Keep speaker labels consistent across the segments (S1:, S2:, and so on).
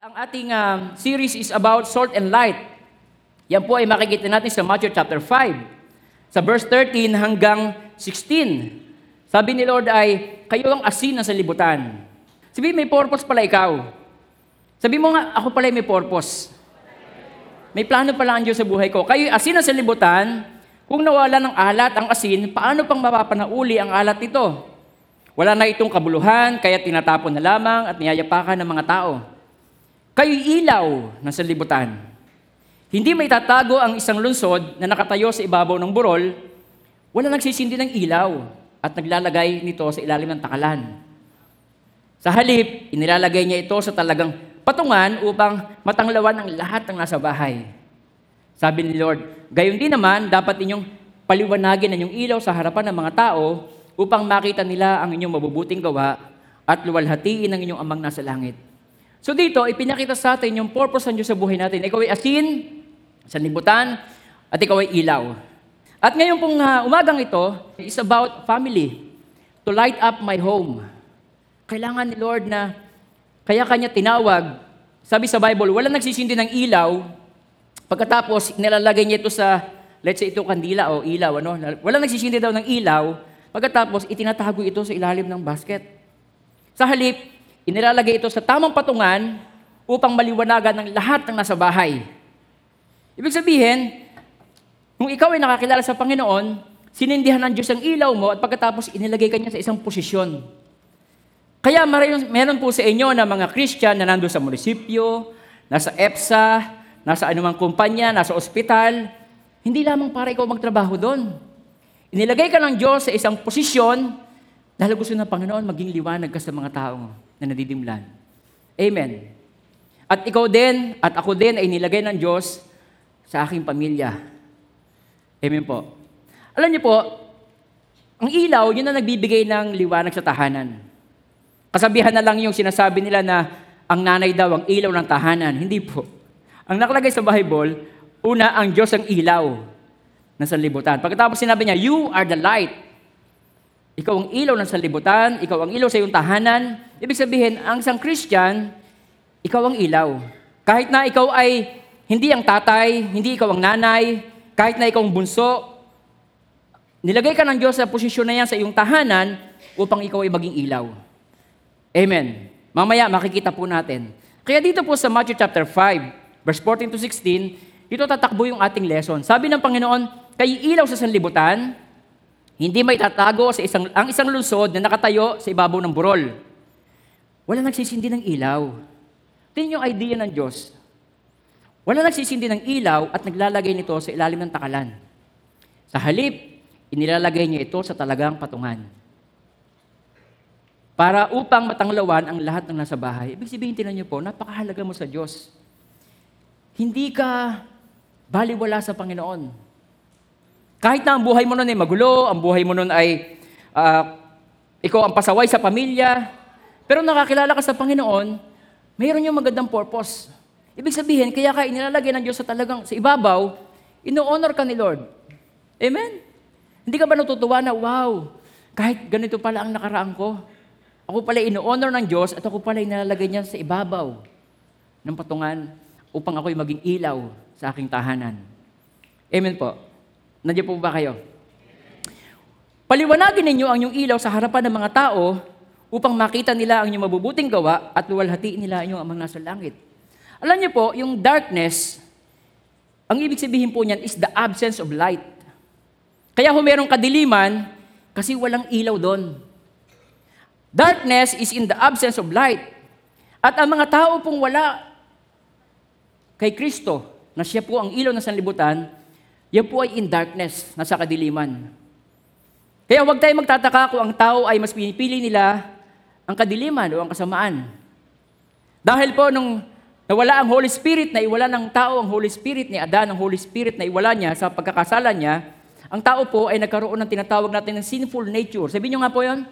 S1: Ang ating um, series is about salt and light. Yan po ay makikita natin sa Matthew chapter 5. Sa verse 13 hanggang 16. Sabi ni Lord ay, kayo ang asin sa libutan. Sabi, may purpose pala ikaw. Sabi mo nga, ako pala may purpose. May plano pala ang Diyos sa buhay ko. Kayo asin sa libutan, kung nawala ng alat ang asin, paano pang mapapanauli ang alat nito? Wala na itong kabuluhan, kaya tinatapon na lamang at niyayapakan ng mga tao. Kayo ilaw na sa libutan. Hindi may tatago ang isang lungsod na nakatayo sa ibabaw ng burol, wala nagsisindi ng ilaw at naglalagay nito sa ilalim ng takalan. Sa halip, inilalagay niya ito sa talagang patungan upang matanglawan ang lahat ng nasa bahay. Sabi ni Lord, gayon din naman, dapat inyong paliwanagin ang inyong ilaw sa harapan ng mga tao upang makita nila ang inyong mabubuting gawa at luwalhatiin ang inyong amang nasa langit. So dito, ipinakita sa atin yung purpose ng Diyos sa buhay natin. Ikaw ay asin sa libutan at ikaw ay ilaw. At ngayon pong uh, umagang ito is about family. To light up my home. Kailangan ni Lord na kaya kanya tinawag. Sabi sa Bible, wala nagsisindi ng ilaw. Pagkatapos, nilalagay niya ito sa, let's say ito kandila o ilaw. Ano? Wala nagsisindi daw ng ilaw. Pagkatapos, itinatago ito sa ilalim ng basket. Sa halip, inilalagay ito sa tamang patungan upang maliwanagan ng lahat ng nasa bahay. Ibig sabihin, kung ikaw ay nakakilala sa Panginoon, sinindihan ng Diyos ang ilaw mo at pagkatapos inilagay ka niya sa isang posisyon. Kaya meron, meron po sa inyo na mga Christian na nando sa munisipyo, nasa EPSA, nasa anumang kumpanya, nasa ospital, hindi lamang para ikaw magtrabaho doon. Inilagay ka ng Diyos sa isang posisyon dahil gusto ng Panginoon maging liwanag ka sa mga tao na nadidimlan. Amen. At ikaw din, at ako din ay nilagay ng Diyos sa aking pamilya. Amen po. Alam niyo po, ang ilaw, yun na nagbibigay ng liwanag sa tahanan. Kasabihan na lang yung sinasabi nila na ang nanay daw ang ilaw ng tahanan. Hindi po. Ang nakalagay sa Bible, una, ang Diyos ang ilaw na sa libutan. Pagkatapos sinabi niya, you are the light. Ikaw ang ilaw ng sanlibutan, ikaw ang ilaw sa iyong tahanan. Ibig sabihin, ang isang Christian, ikaw ang ilaw. Kahit na ikaw ay hindi ang tatay, hindi ikaw ang nanay, kahit na ikaw ang bunso, nilagay ka ng Diyos sa posisyon na yan sa iyong tahanan upang ikaw ay maging ilaw. Amen. Mamaya makikita po natin. Kaya dito po sa Matthew chapter 5, verse 14 to 16, dito tatakbo yung ating lesson. Sabi ng Panginoon, kayo ilaw sa sanlibutan, hindi may tatago sa isang, ang isang lungsod na nakatayo sa ibabaw ng burol. Wala nagsisindi ng ilaw. Tingnan yung idea ng Diyos. Wala nagsisindi ng ilaw at naglalagay nito sa ilalim ng takalan. Sa halip, inilalagay niya ito sa talagang patungan. Para upang matanglawan ang lahat ng nasa bahay. Ibig sabihin, tinan niyo po, napakahalaga mo sa Diyos. Hindi ka baliwala sa Panginoon. Kahit na ang buhay mo nun ay magulo, ang buhay mo nun ay uh, ikaw ang pasaway sa pamilya, pero nakakilala ka sa Panginoon, mayroon yung magandang purpose. Ibig sabihin, kaya ka inilalagay ng Diyos sa talagang sa ibabaw, ino-honor ka ni Lord. Amen? Hindi ka ba natutuwa na, wow, kahit ganito pala ang nakaraan ko, ako pala ino-honor ng Diyos at ako pala inilalagay niya sa ibabaw ng patungan upang ako'y maging ilaw sa aking tahanan. Amen po. Nandiyan po ba kayo? Paliwanagin ninyo ang inyong ilaw sa harapan ng mga tao upang makita nila ang inyong mabubuting gawa at luwalhati nila ang inyong amang nasa langit. Alam niyo po, yung darkness, ang ibig sabihin po niyan is the absence of light. Kaya kung merong kadiliman, kasi walang ilaw doon. Darkness is in the absence of light. At ang mga tao pong wala kay Kristo, na siya po ang ilaw ng sanlibutan, yan po ay in darkness, nasa kadiliman. Kaya huwag tayong magtataka kung ang tao ay mas pinipili nila ang kadiliman o ang kasamaan. Dahil po nung nawala ang Holy Spirit, na iwala ng tao ang Holy Spirit ni Adan, ang Holy Spirit na iwala niya sa pagkakasalan niya, ang tao po ay nagkaroon ng tinatawag natin ng sinful nature. Sabihin niyo nga po yon,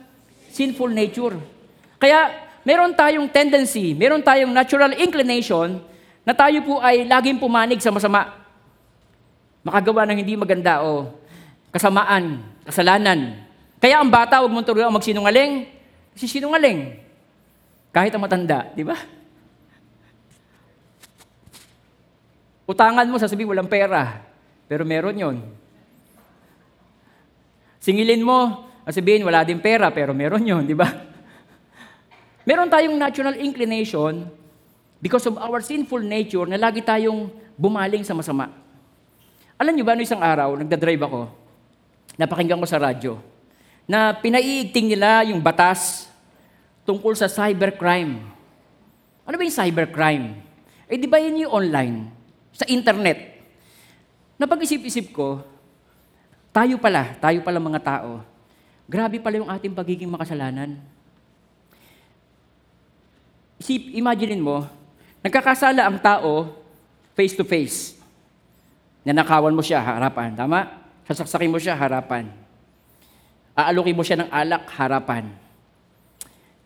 S1: sinful nature. Kaya meron tayong tendency, meron tayong natural inclination na tayo po ay laging pumanig sa masama. Makagawa ng hindi maganda o kasamaan, kasalanan. Kaya ang bata, huwag mong turuan magsinungaling. Kasi sinungaling. Kahit ang matanda, di ba? Utangan mo, sasabihin walang pera. Pero meron yon. Singilin mo, sasabihin wala din pera, pero meron yon, di ba? Meron tayong natural inclination because of our sinful nature na lagi tayong bumaling sa masama. Alam niyo ba, no isang araw, nagdadrive ako, napakinggan ko sa radyo, na pinaiigting nila yung batas tungkol sa cybercrime. Ano ba yung cybercrime? Eh di ba yun yung online, sa internet? Napag-isip-isip ko, tayo pala, tayo pala mga tao, grabe pala yung ating pagiging makasalanan. Isip, imaginein mo, nagkakasala ang tao face to face. Nanakawan mo siya harapan, tama? Sasaksakin mo siya harapan. Aalukin mo siya ng alak harapan.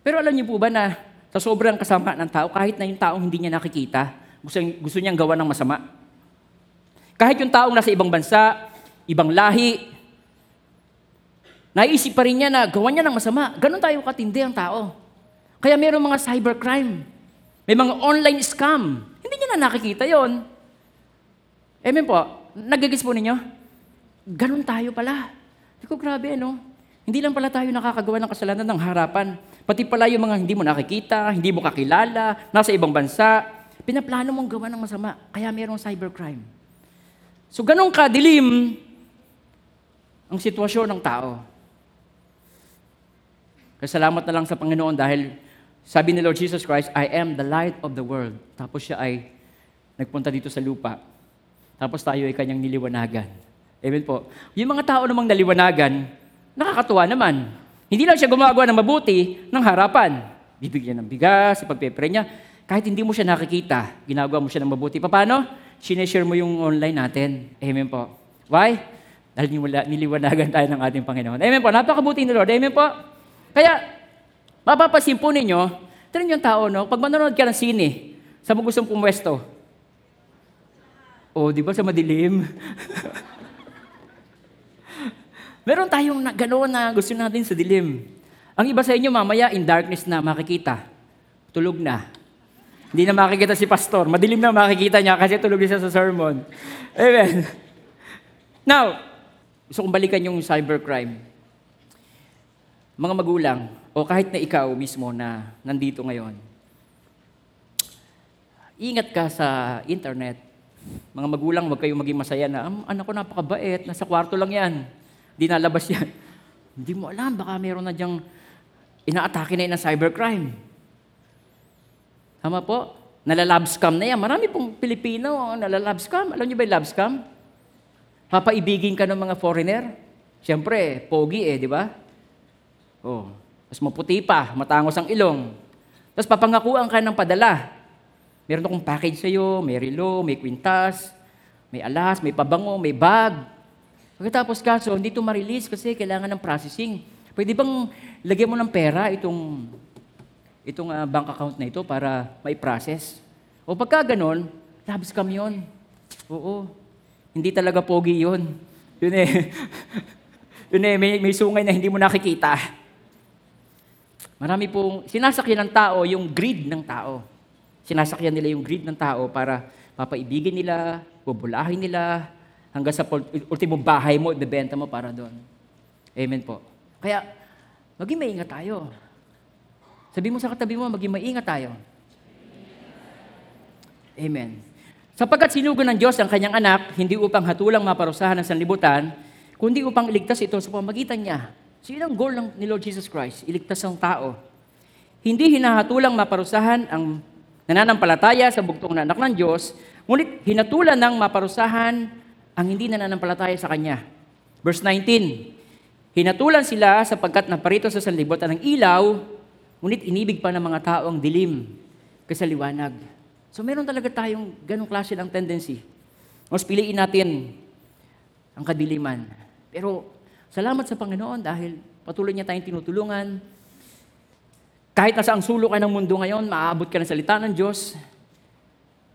S1: Pero alam niyo po ba na sa sobrang kasama ng tao, kahit na yung taong hindi niya nakikita, gusto, gusto niyang gawa ng masama. Kahit yung taong nasa ibang bansa, ibang lahi, naisip pa rin niya na gawa niya ng masama. Ganon tayo katindi ang tao. Kaya mayroong mga cybercrime. May mga online scam. Hindi niya na nakikita yon. Amen po. Nagigis po ninyo? Ganon tayo pala. Hindi ko grabe, ano? Hindi lang pala tayo nakakagawa ng kasalanan ng harapan. Pati pala yung mga hindi mo nakikita, hindi mo kakilala, nasa ibang bansa, pinaplano mong gawa ng masama. Kaya mayroong cybercrime. So ganun kadilim ang sitwasyon ng tao. Kaya salamat na lang sa Panginoon dahil sabi ni Lord Jesus Christ, I am the light of the world. Tapos siya ay nagpunta dito sa lupa. Tapos tayo ay kanyang niliwanagan. Amen po. Yung mga tao namang naliwanagan, nakakatuwa naman. Hindi lang siya gumagawa ng mabuti ng harapan. Bibigyan ng bigas, ipagpepre niya. Kahit hindi mo siya nakikita, ginagawa mo siya ng mabuti. Paano? Sineshare mo yung online natin. Amen po. Why? Dahil niliwanagan tayo ng ating Panginoon. Amen po. Napakabuti ni Lord. Amen po. Kaya, mapapasin po ninyo, tignan yung tao, no? Pag manonood ka ng sine, sa mo gustong pumwesto? Oh, di ba sa madilim? Meron tayong na, gano'n na gusto natin sa dilim. Ang iba sa inyo, mamaya, in darkness na makikita. Tulog na. Hindi na makikita si pastor. Madilim na makikita niya kasi tulog siya sa sermon. Amen. Now, gusto kong balikan yung cybercrime. Mga magulang, o kahit na ikaw mismo na nandito ngayon, ingat ka sa internet. Mga magulang, huwag kayong maging masaya na, "Ang anak ko napakabait, nasa kwarto lang yan. Hindi nalabas yan. Hindi mo alam, baka meron na diyang inaatake na yun ng cybercrime. Tama po? Nalalab scam na yan. Marami pong Pilipino ang nalalab scam. Alam niyo ba yung love scam? Papaibigin ka ng mga foreigner. Siyempre, pogi eh, di ba? Oh, tapos maputi pa, matangos ang ilong. Tapos papangakuan ka ng padala. Meron akong package sa'yo, may relo, may kwintas, may alas, may pabango, may bag. Pagkatapos kaso, hindi ito ma-release kasi kailangan ng processing. Pwede bang lagyan mo ng pera itong itong ah, bank account na ito para mai-process? O pagka ganon, love scam yun. Oo. Hindi talaga pogi yun. Yun eh. yun eh, may, may sungay na hindi mo nakikita. Marami pong, sinasakyan ng tao yung greed ng tao. Sinasakyan nila yung greed ng tao para papaibigin nila, bubulahin nila, hanggang sa pul- ultimo bahay mo, ibebenta mo para doon. Amen po. Kaya, maging maingat tayo. Sabi mo sa katabi mo, maging maingat tayo. Amen. Sapagkat sinugo ng Diyos ang kanyang anak, hindi upang hatulang maparusahan ng sanlibutan, kundi upang iligtas ito sa pamagitan niya. So yun ang goal ng, ni Lord Jesus Christ, iligtas ang tao. Hindi hinahatulang maparusahan ang nananampalataya sa bugtong na anak ng Diyos, ngunit hinatulan ng maparusahan ang hindi nananampalataya sa Kanya. Verse 19, Hinatulan sila sapagkat naparito sa sanlibutan ng ilaw, ngunit inibig pa ng mga tao ang dilim kaysa liwanag. So meron talaga tayong ganong klase ng tendency. Mas piliin natin ang kadiliman. Pero salamat sa Panginoon dahil patuloy niya tayong tinutulungan. Kahit nasa ang sulok ka ng mundo ngayon, maaabot ka ng salita ng Diyos.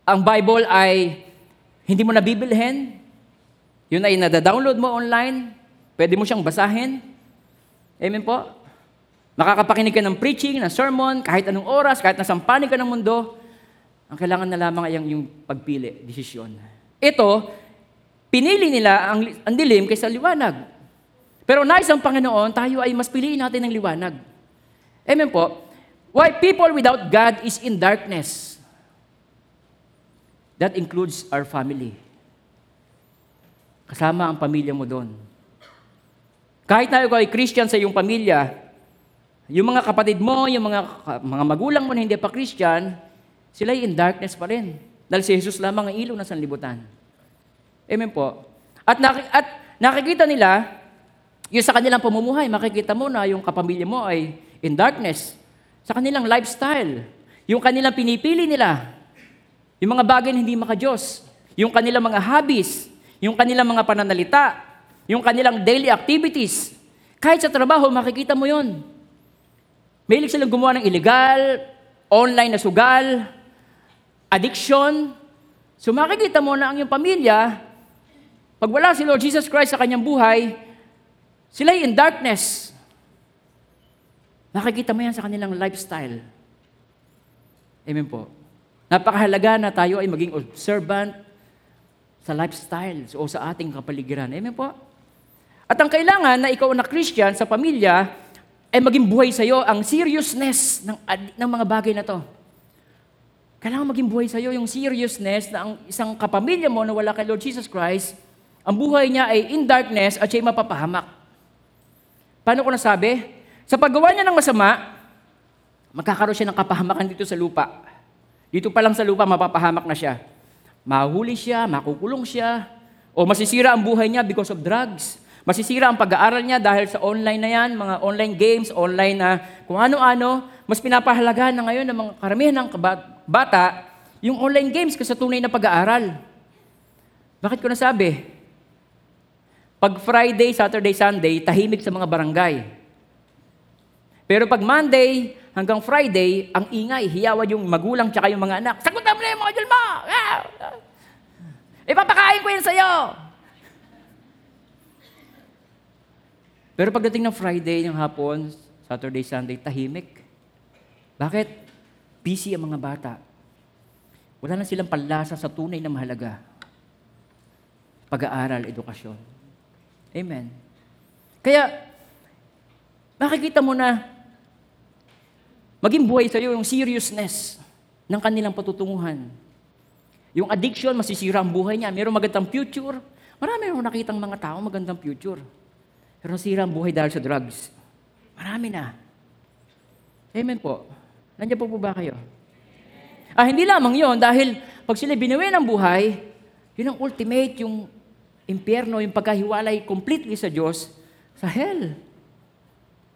S1: Ang Bible ay hindi mo nabibilhin. Yun ay nada-download mo online. Pwede mo siyang basahin. Amen po? Makakapakinig ka ng preaching, ng sermon, kahit anong oras, kahit nasang panig ka ng mundo. Ang kailangan na lamang ay ang yung pagpili, desisyon. Ito, pinili nila ang, ang dilim kaysa liwanag. Pero nais ang Panginoon, tayo ay mas piliin natin ng liwanag. Amen po. Why people without God is in darkness. That includes our family. Kasama ang pamilya mo doon. Kahit na ikaw ay Christian sa iyong pamilya, yung mga kapatid mo, yung mga, mga magulang mo na hindi pa Christian, sila ay in darkness pa rin. Dahil si Jesus lamang ang ilaw ng sanlibutan. Amen po. At, naki- at nakikita nila, yung sa kanilang pamumuhay, makikita mo na yung kapamilya mo ay in darkness. Sa kanilang lifestyle, yung kanilang pinipili nila, yung mga bagay na hindi makajos, yung kanilang mga hobbies, yung kanilang mga pananalita, yung kanilang daily activities. Kahit sa trabaho, makikita mo yon. Mahilig silang gumawa ng illegal, online na sugal, addiction. So makikita mo na ang iyong pamilya, pag wala si Lord Jesus Christ sa kanyang buhay, sila in darkness. Nakikita mo yan sa kanilang lifestyle. Amen po. Napakahalaga na tayo ay maging observant sa lifestyle o sa ating kapaligiran. Amen po. At ang kailangan na ikaw na Christian sa pamilya ay maging buhay sa iyo ang seriousness ng, ng mga bagay na to. Kailangan maging buhay sa iyo yung seriousness na ang isang kapamilya mo na wala kay Lord Jesus Christ, ang buhay niya ay in darkness at siya'y mapapahamak. Paano ko nasabi? Sa paggawa niya ng masama, magkakaroon siya ng kapahamakan dito sa lupa. Dito pa lang sa lupa, mapapahamak na siya. Mahuli siya, makukulong siya, o masisira ang buhay niya because of drugs. Masisira ang pag-aaral niya dahil sa online na yan, mga online games, online na kung ano-ano. Mas pinapahalaga na ngayon ng mga karamihan ng bata, yung online games kasi tunay na pag-aaral. Bakit ko nasabi? Pag Friday, Saturday, Sunday, tahimik sa mga barangay. Pero pag Monday hanggang Friday, ang ingay, hiyawad yung magulang tsaka yung mga anak. Sagutan mo na yung mga mo! Ah! Ipapakain ko yan sa'yo! Pero pagdating ng Friday, ng hapon, Saturday, Sunday, tahimik. Bakit? Busy ang mga bata. Wala na silang panlasa sa tunay na mahalaga. Pag-aaral, edukasyon. Amen. Kaya, makikita mo na maging buhay sa iyo yung seriousness ng kanilang patutunguhan. Yung addiction, masisira ang buhay niya. Mayroong magandang future. Marami akong nakitang mga tao magandang future. Pero nasira ang buhay dahil sa drugs. Marami na. Amen po. Nandiyan po po ba kayo? Ah, hindi lamang yon dahil pag sila binuwi ng buhay, yun ang ultimate, yung impyerno, yung pagkahiwalay completely sa Diyos, sa hell.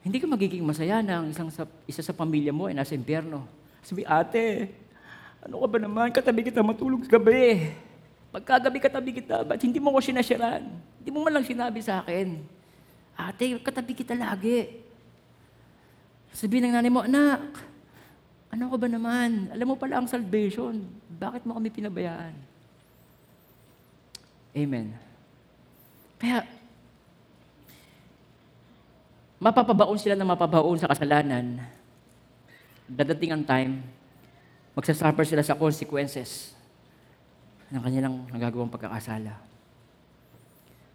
S1: Hindi ka magiging masaya na ang isang sa, isa sa pamilya mo ay nasa impyerno. Sabi, ate, ano ka ba naman? Katabi kita matulog gabi. Pagkagabi katabi kita, ba't hindi mo ko sinasyaran? Hindi mo man lang sinabi sa akin. Ate, katabi kita lagi. Sabi ng nanay mo, anak, ano ka ba naman? Alam mo pala ang salvation. Bakit mo kami pinabayaan? Amen. Kaya, mapapabaon sila na mapabaon sa kasalanan. Dadating ang time, magsasuffer sila sa consequences ng kanilang nagagawang pagkakasala.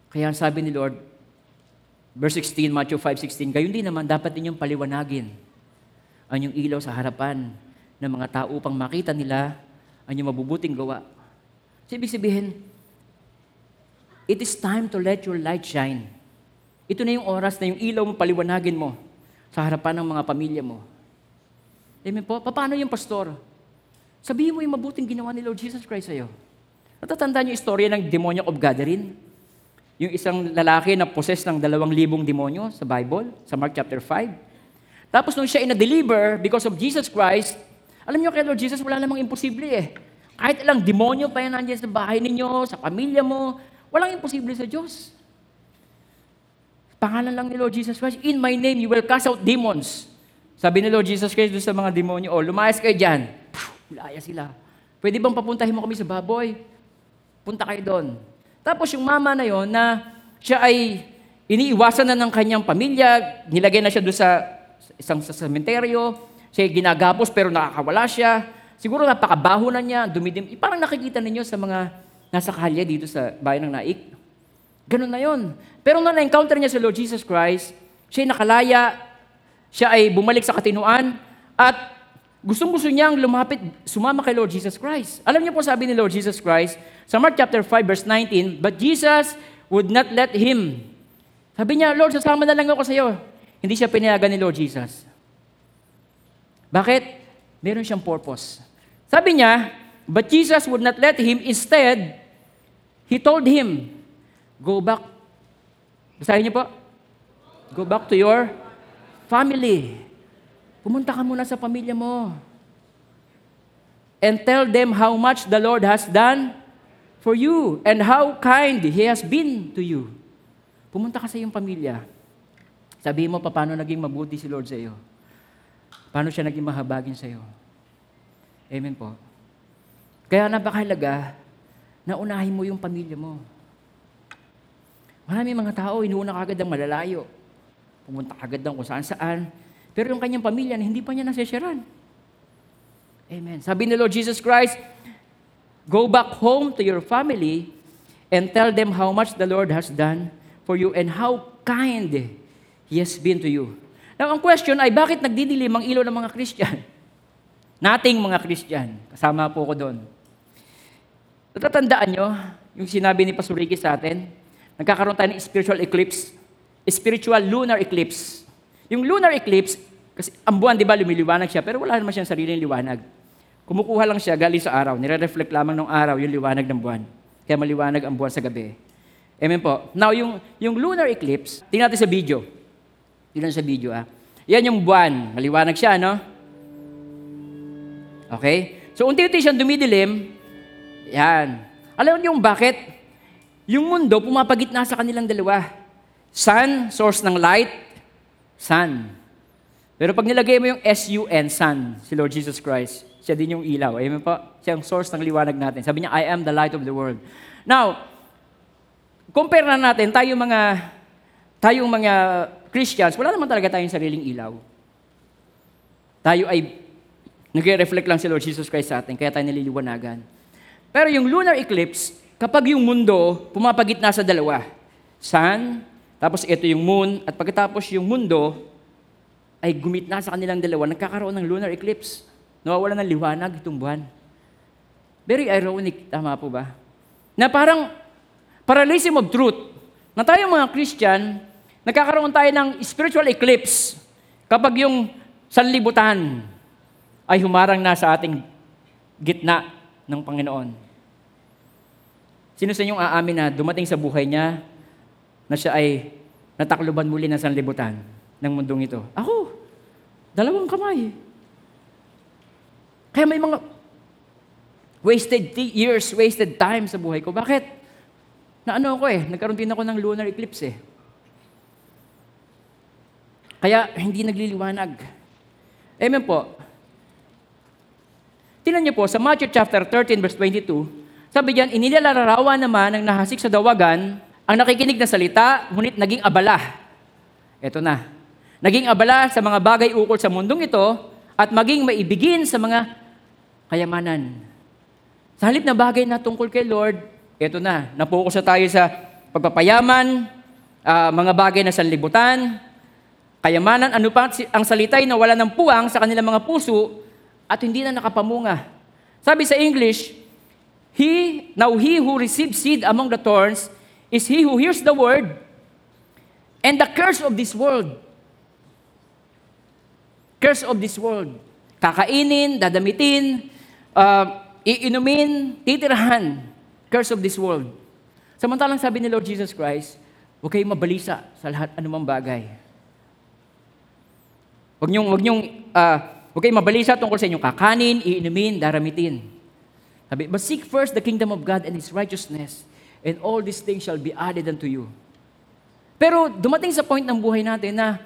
S1: Kaya ang sabi ni Lord, verse 16, Matthew 5.16, gayon din naman dapat ninyong paliwanagin ang yung ilaw sa harapan ng mga tao upang makita nila ang yung mabubuting gawa. So, ibig sabihin, it is time to let your light shine. Ito na yung oras na yung ilaw mo paliwanagin mo sa harapan ng mga pamilya mo. Amen po? Paano yung pastor? Sabihin mo yung mabuting ginawa ni Lord Jesus Christ sa'yo. Natatandaan yung istorya ng demonyo of Gathering? Yung isang lalaki na possess ng dalawang libong demonyo sa Bible, sa Mark chapter 5. Tapos nung siya ina-deliver because of Jesus Christ, alam niyo kay Lord Jesus, wala namang imposible eh. Kahit ilang demonyo pa yan nandiyan sa bahay ninyo, sa pamilya mo, walang imposible sa Diyos. Pangalan lang ni Lord Jesus Christ, in my name you will cast out demons. Sabi ni Lord Jesus Christ doon sa mga demonyo, oh, lumayas kayo dyan. Ulaya sila. Pwede bang papuntahin mo kami sa baboy? Punta kayo doon. Tapos yung mama na yon na siya ay iniiwasan na ng kanyang pamilya, nilagay na siya doon sa isang sa sementeryo, siya ginagapos pero nakakawala siya. Siguro napakabaho na niya, dumidim. Parang nakikita ninyo sa mga nasa kalye dito sa bayan ng Naik. Ganun na yon. Pero nung na-encounter niya si Lord Jesus Christ, siya ay nakalaya, siya ay bumalik sa katinuan, at gustong-gusto niyang lumapit, sumama kay Lord Jesus Christ. Alam niyo po sabi ni Lord Jesus Christ, sa Mark chapter 5 verse 19, But Jesus would not let him. Sabi niya, Lord, sasama na lang ako sa iyo. Hindi siya pinayagan ni Lord Jesus. Bakit? Meron siyang purpose. Sabi niya, but Jesus would not let him. Instead, he told him, go back. Basahin niyo po. Go back to your family. Pumunta ka muna sa pamilya mo. And tell them how much the Lord has done for you and how kind He has been to you. Pumunta ka sa iyong pamilya. Sabihin mo pa paano naging mabuti si Lord sa iyo. Paano siya naging mahabagin sa iyo. Amen po. Kaya napakahalaga na unahin mo yung pamilya mo. Marami mga tao, inuuna kagad ang malalayo. Pumunta kagad ng kung saan saan. Pero yung kanyang pamilya, hindi pa niya nasesyaran. Amen. Sabi ni Lord Jesus Christ, Go back home to your family and tell them how much the Lord has done for you and how kind He has been to you. Now, ang question ay, bakit nagdidilim ang ilaw ng mga Christian? Nating mga Christian. Kasama po ko doon. Natatandaan nyo yung sinabi ni Pastor Ricky sa atin? Nagkakaroon tayo ng spiritual eclipse. Spiritual lunar eclipse. Yung lunar eclipse, kasi ang buwan, di ba, lumiliwanag siya, pero wala naman siyang sariling liwanag. Kumukuha lang siya galing sa araw. Nire-reflect lamang ng araw yung liwanag ng buwan. Kaya maliwanag ang buwan sa gabi. Amen po. Now, yung, yung lunar eclipse, tingnan natin sa video. Tingnan sa video, ah. Yan yung buwan. Maliwanag siya, no? Okay? So, unti-unti siyang dumidilim. Yan. Alam niyo yung bakit? Yung mundo, pumapagitna sa kanilang dalawa. Sun, source ng light. Sun. Pero pag nilagay mo yung S-U-N, Sun, si Lord Jesus Christ, siya din yung ilaw. Amen po? Siya yung source ng liwanag natin. Sabi niya, I am the light of the world. Now, compare na natin, tayo mga, tayong mga Christians, wala naman talaga tayong sariling ilaw. Tayo ay nagre-reflect lang si Lord Jesus Christ sa atin, kaya tayo naliliwanagan. Pero yung lunar eclipse, kapag yung mundo pumapagitna sa dalawa, sun, tapos ito yung moon, at pagkatapos yung mundo ay gumitna sa kanilang dalawa, nagkakaroon ng lunar eclipse. Nawawala ng liwanag itong buwan. Very ironic, tama po ba? Na parang parallelism of truth. Na tayong mga Christian, nagkakaroon tayo ng spiritual eclipse kapag yung sanlibutan ay humarang na sa ating gitna ng Panginoon. Sino sa inyong aamin na dumating sa buhay niya na siya ay natakluban muli ng sanlibutan ng mundong ito? Ako, dalawang kamay. Kaya may mga wasted years, wasted time sa buhay ko. Bakit? Na ano ako eh, nagkaroon din ako ng lunar eclipse eh. Kaya hindi nagliliwanag. Amen po. Tingnan niyo po, sa Matthew chapter 13 verse 22, sabi diyan, inilalarawan naman ng nahasik sa dawagan ang nakikinig na salita, ngunit naging abala. Ito na. Naging abala sa mga bagay ukol sa mundong ito at maging maibigin sa mga kayamanan. Sa halip na bagay na tungkol kay Lord, ito na, napokus na tayo sa pagpapayaman, ah, mga bagay na sanlibutan, kayamanan, ano pa ang salitay na wala ng puwang sa kanilang mga puso at hindi na nakapamunga. Sabi sa English, He, now he who receives seed among the thorns is he who hears the word and the curse of this world. Curse of this world. Kakainin, dadamitin, uh, iinumin, titirahan. Curse of this world. Samantalang sabi ni Lord Jesus Christ, huwag kayong mabalisa sa lahat anumang bagay. Huwag niyong, huwag niyong, uh, huwag kayong mabalisa tungkol sa inyong kakanin, iinumin, daramitin. Sabi, but seek first the kingdom of God and His righteousness, and all these things shall be added unto you. Pero dumating sa point ng buhay natin na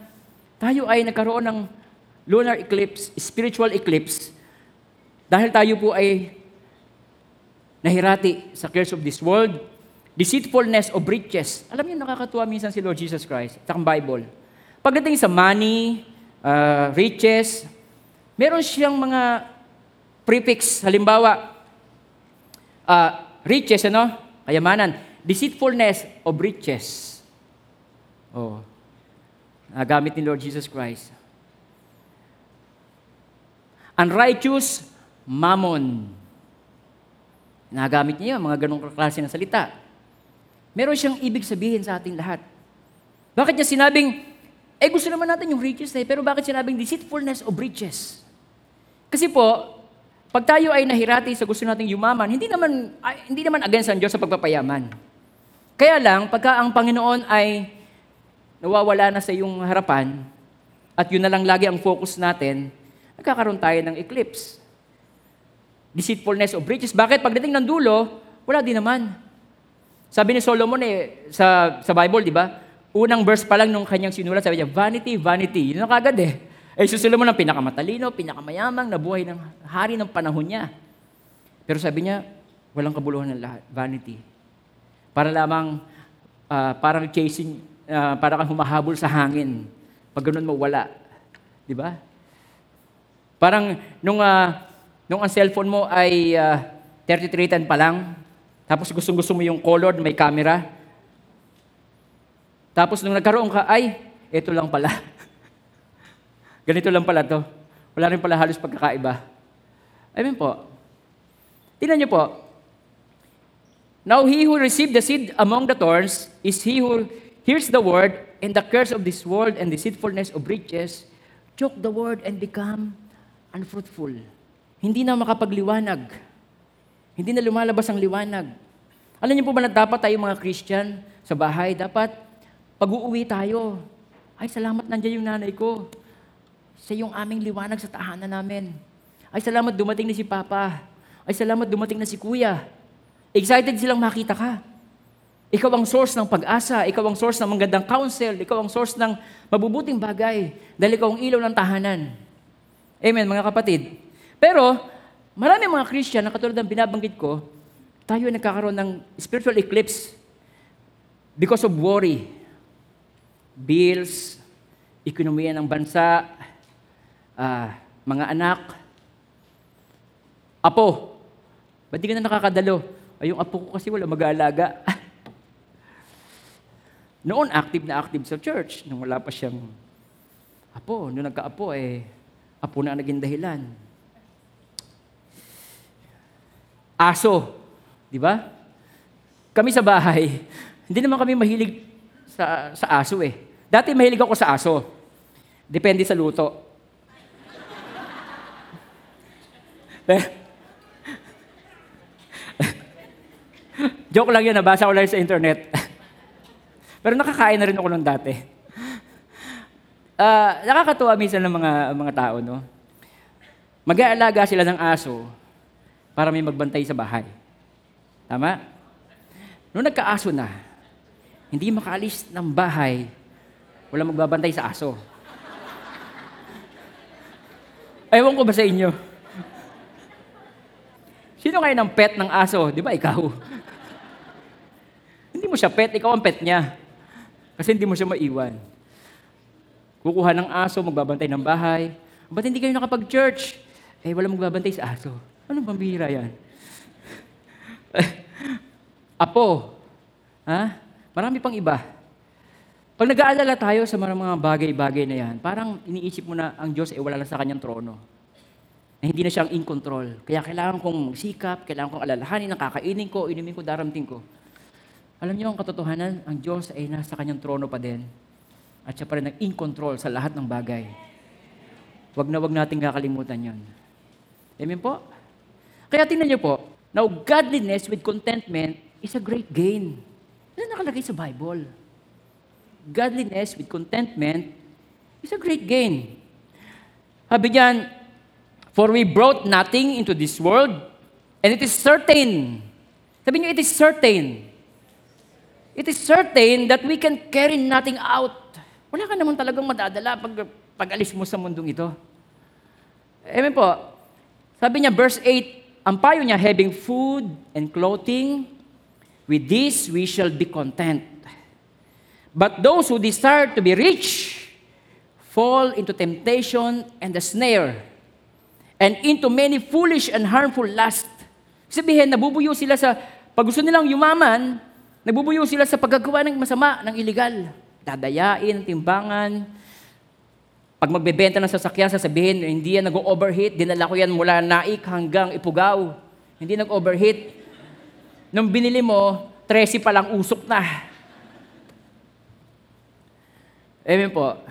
S1: tayo ay nagkaroon ng lunar eclipse, spiritual eclipse, dahil tayo po ay nahirati sa curse of this world, deceitfulness of riches. Alam niyo, nakakatuwa minsan si Lord Jesus Christ, sa Bible. Pagdating sa money, uh, riches, meron siyang mga prefix. Halimbawa, uh, riches, ano? Kayamanan. Deceitfulness of riches. Oh. Nagamit ni Lord Jesus Christ. Unrighteous mammon. Nagamit niya yun, mga ganong klase ng salita. Meron siyang ibig sabihin sa ating lahat. Bakit niya sinabing, eh gusto naman natin yung riches eh, pero bakit sinabing deceitfulness of riches? Kasi po, pag tayo ay nahirati sa gusto nating yumaman, hindi naman, ay, hindi naman against ang Diyos sa pagpapayaman. Kaya lang, pagka ang Panginoon ay nawawala na sa iyong harapan, at yun na lang lagi ang focus natin, nagkakaroon tayo ng eclipse. Deceitfulness of riches. Bakit? Pagdating ng dulo, wala din naman. Sabi ni Solomon eh, sa, sa Bible, di ba? Unang verse pa lang nung kanyang sinulat, sabi niya, vanity, vanity. Yun ang kagad eh. Eh, Solomon ang pinakamatalino, pinakamayamang na buhay ng hari ng panahon niya. Pero sabi niya, walang kabuluhan ng lahat. Vanity. Para lamang, ah, parang chasing, ah, para kang humahabol sa hangin. Pag ganun mo, wala. Di ba? Parang nung, ah, nung ang cellphone mo ay ah, 3310 pa lang, tapos gustong-gusto mo yung color na may camera, tapos nung nagkaroon ka, ay, ito lang pala. Ganito lang pala to. Wala rin pala halos pagkakaiba. Amen po. Tingnan niyo po. Now he who received the seed among the thorns is he who hears the word and the curse of this world and deceitfulness of riches choke the word and become unfruitful. Hindi na makapagliwanag. Hindi na lumalabas ang liwanag. Alam niyo po ba na dapat tayo mga Christian sa bahay, dapat pag-uuwi tayo. Ay, salamat nandiyan yung nanay ko. Siya yung aming liwanag sa tahanan namin. Ay, salamat dumating na si Papa. Ay, salamat dumating na si Kuya. Excited silang makita ka. Ikaw ang source ng pag-asa. Ikaw ang source ng magandang counsel. Ikaw ang source ng mabubuting bagay. Dahil ikaw ang ilaw ng tahanan. Amen, mga kapatid. Pero, marami mga Christian na katulad ng binabanggit ko, tayo ay nagkakaroon ng spiritual eclipse because of worry. Bills, ekonomiya ng bansa, ah, mga anak, apo. Ba't di ka na nakakadalo? Ay, yung apo ko kasi wala mag-aalaga. Noon, active na active sa church. Nung wala pa siyang apo. Nung nagka-apo, eh, apo na naging dahilan. Aso. Di ba? Kami sa bahay, hindi naman kami mahilig sa, sa aso eh. Dati mahilig ako sa aso. Depende sa luto. Eh, Joke lang yun, nabasa ko lang sa internet. Pero nakakain na rin ako nung dati. Ah, nakakatuwa minsan ng mga, mga tao, no? Mag-aalaga sila ng aso para may magbantay sa bahay. Tama? Noong nagkaaso na, hindi makaalis ng bahay, wala magbabantay sa aso. Ewan ko ba sa inyo? Sino kayo ng pet ng aso? Di ba ikaw? hindi mo siya pet, ikaw ang pet niya. Kasi hindi mo siya maiwan. Kukuha ng aso, magbabantay ng bahay. Ba't hindi kayo nakapag-church? Eh, wala magbabantay sa aso. Anong pambihira yan? Apo. Ha? Marami pang iba. Pag nag-aalala tayo sa mga bagay-bagay na yan, parang iniisip mo na ang Diyos ay wala lang sa kanyang trono. Na hindi na siyang in control. Kaya kailangan kong sikap, kailangan kong alalahanin, ang kakainin ko, inumin ko, daramting ko. Alam niyo ang katotohanan, ang Diyos ay nasa kanyang trono pa din. At siya pa rin ang in control sa lahat ng bagay. Huwag na huwag nating kakalimutan yon. Amen po? Kaya tingnan niyo po, now godliness with contentment is a great gain. Ano nakalagay sa Bible? Godliness with contentment is a great gain. Sabi diyan, For we brought nothing into this world, and it is certain. Sabi niyo, it is certain. It is certain that we can carry nothing out. Wala ka naman talagang madadala pag, pag alis mo sa mundong ito. Amen po. Sabi niya, verse 8, ang payo niya, having food and clothing, with this we shall be content. But those who desire to be rich fall into temptation and the snare, and into many foolish and harmful lust. Sabihin, nabubuyo sila sa pag gusto nilang yumaman, nagbubuyo sila sa paggagawa ng masama, ng illegal. Dadayain, timbangan. Pag magbebenta ng sasakyan, sasabihin, hindi yan nag-overheat, dinala ko yan mula Naik hanggang Ipugaw. Hindi nag-overheat. Nung binili mo, 13 pa lang usok na. Amen po.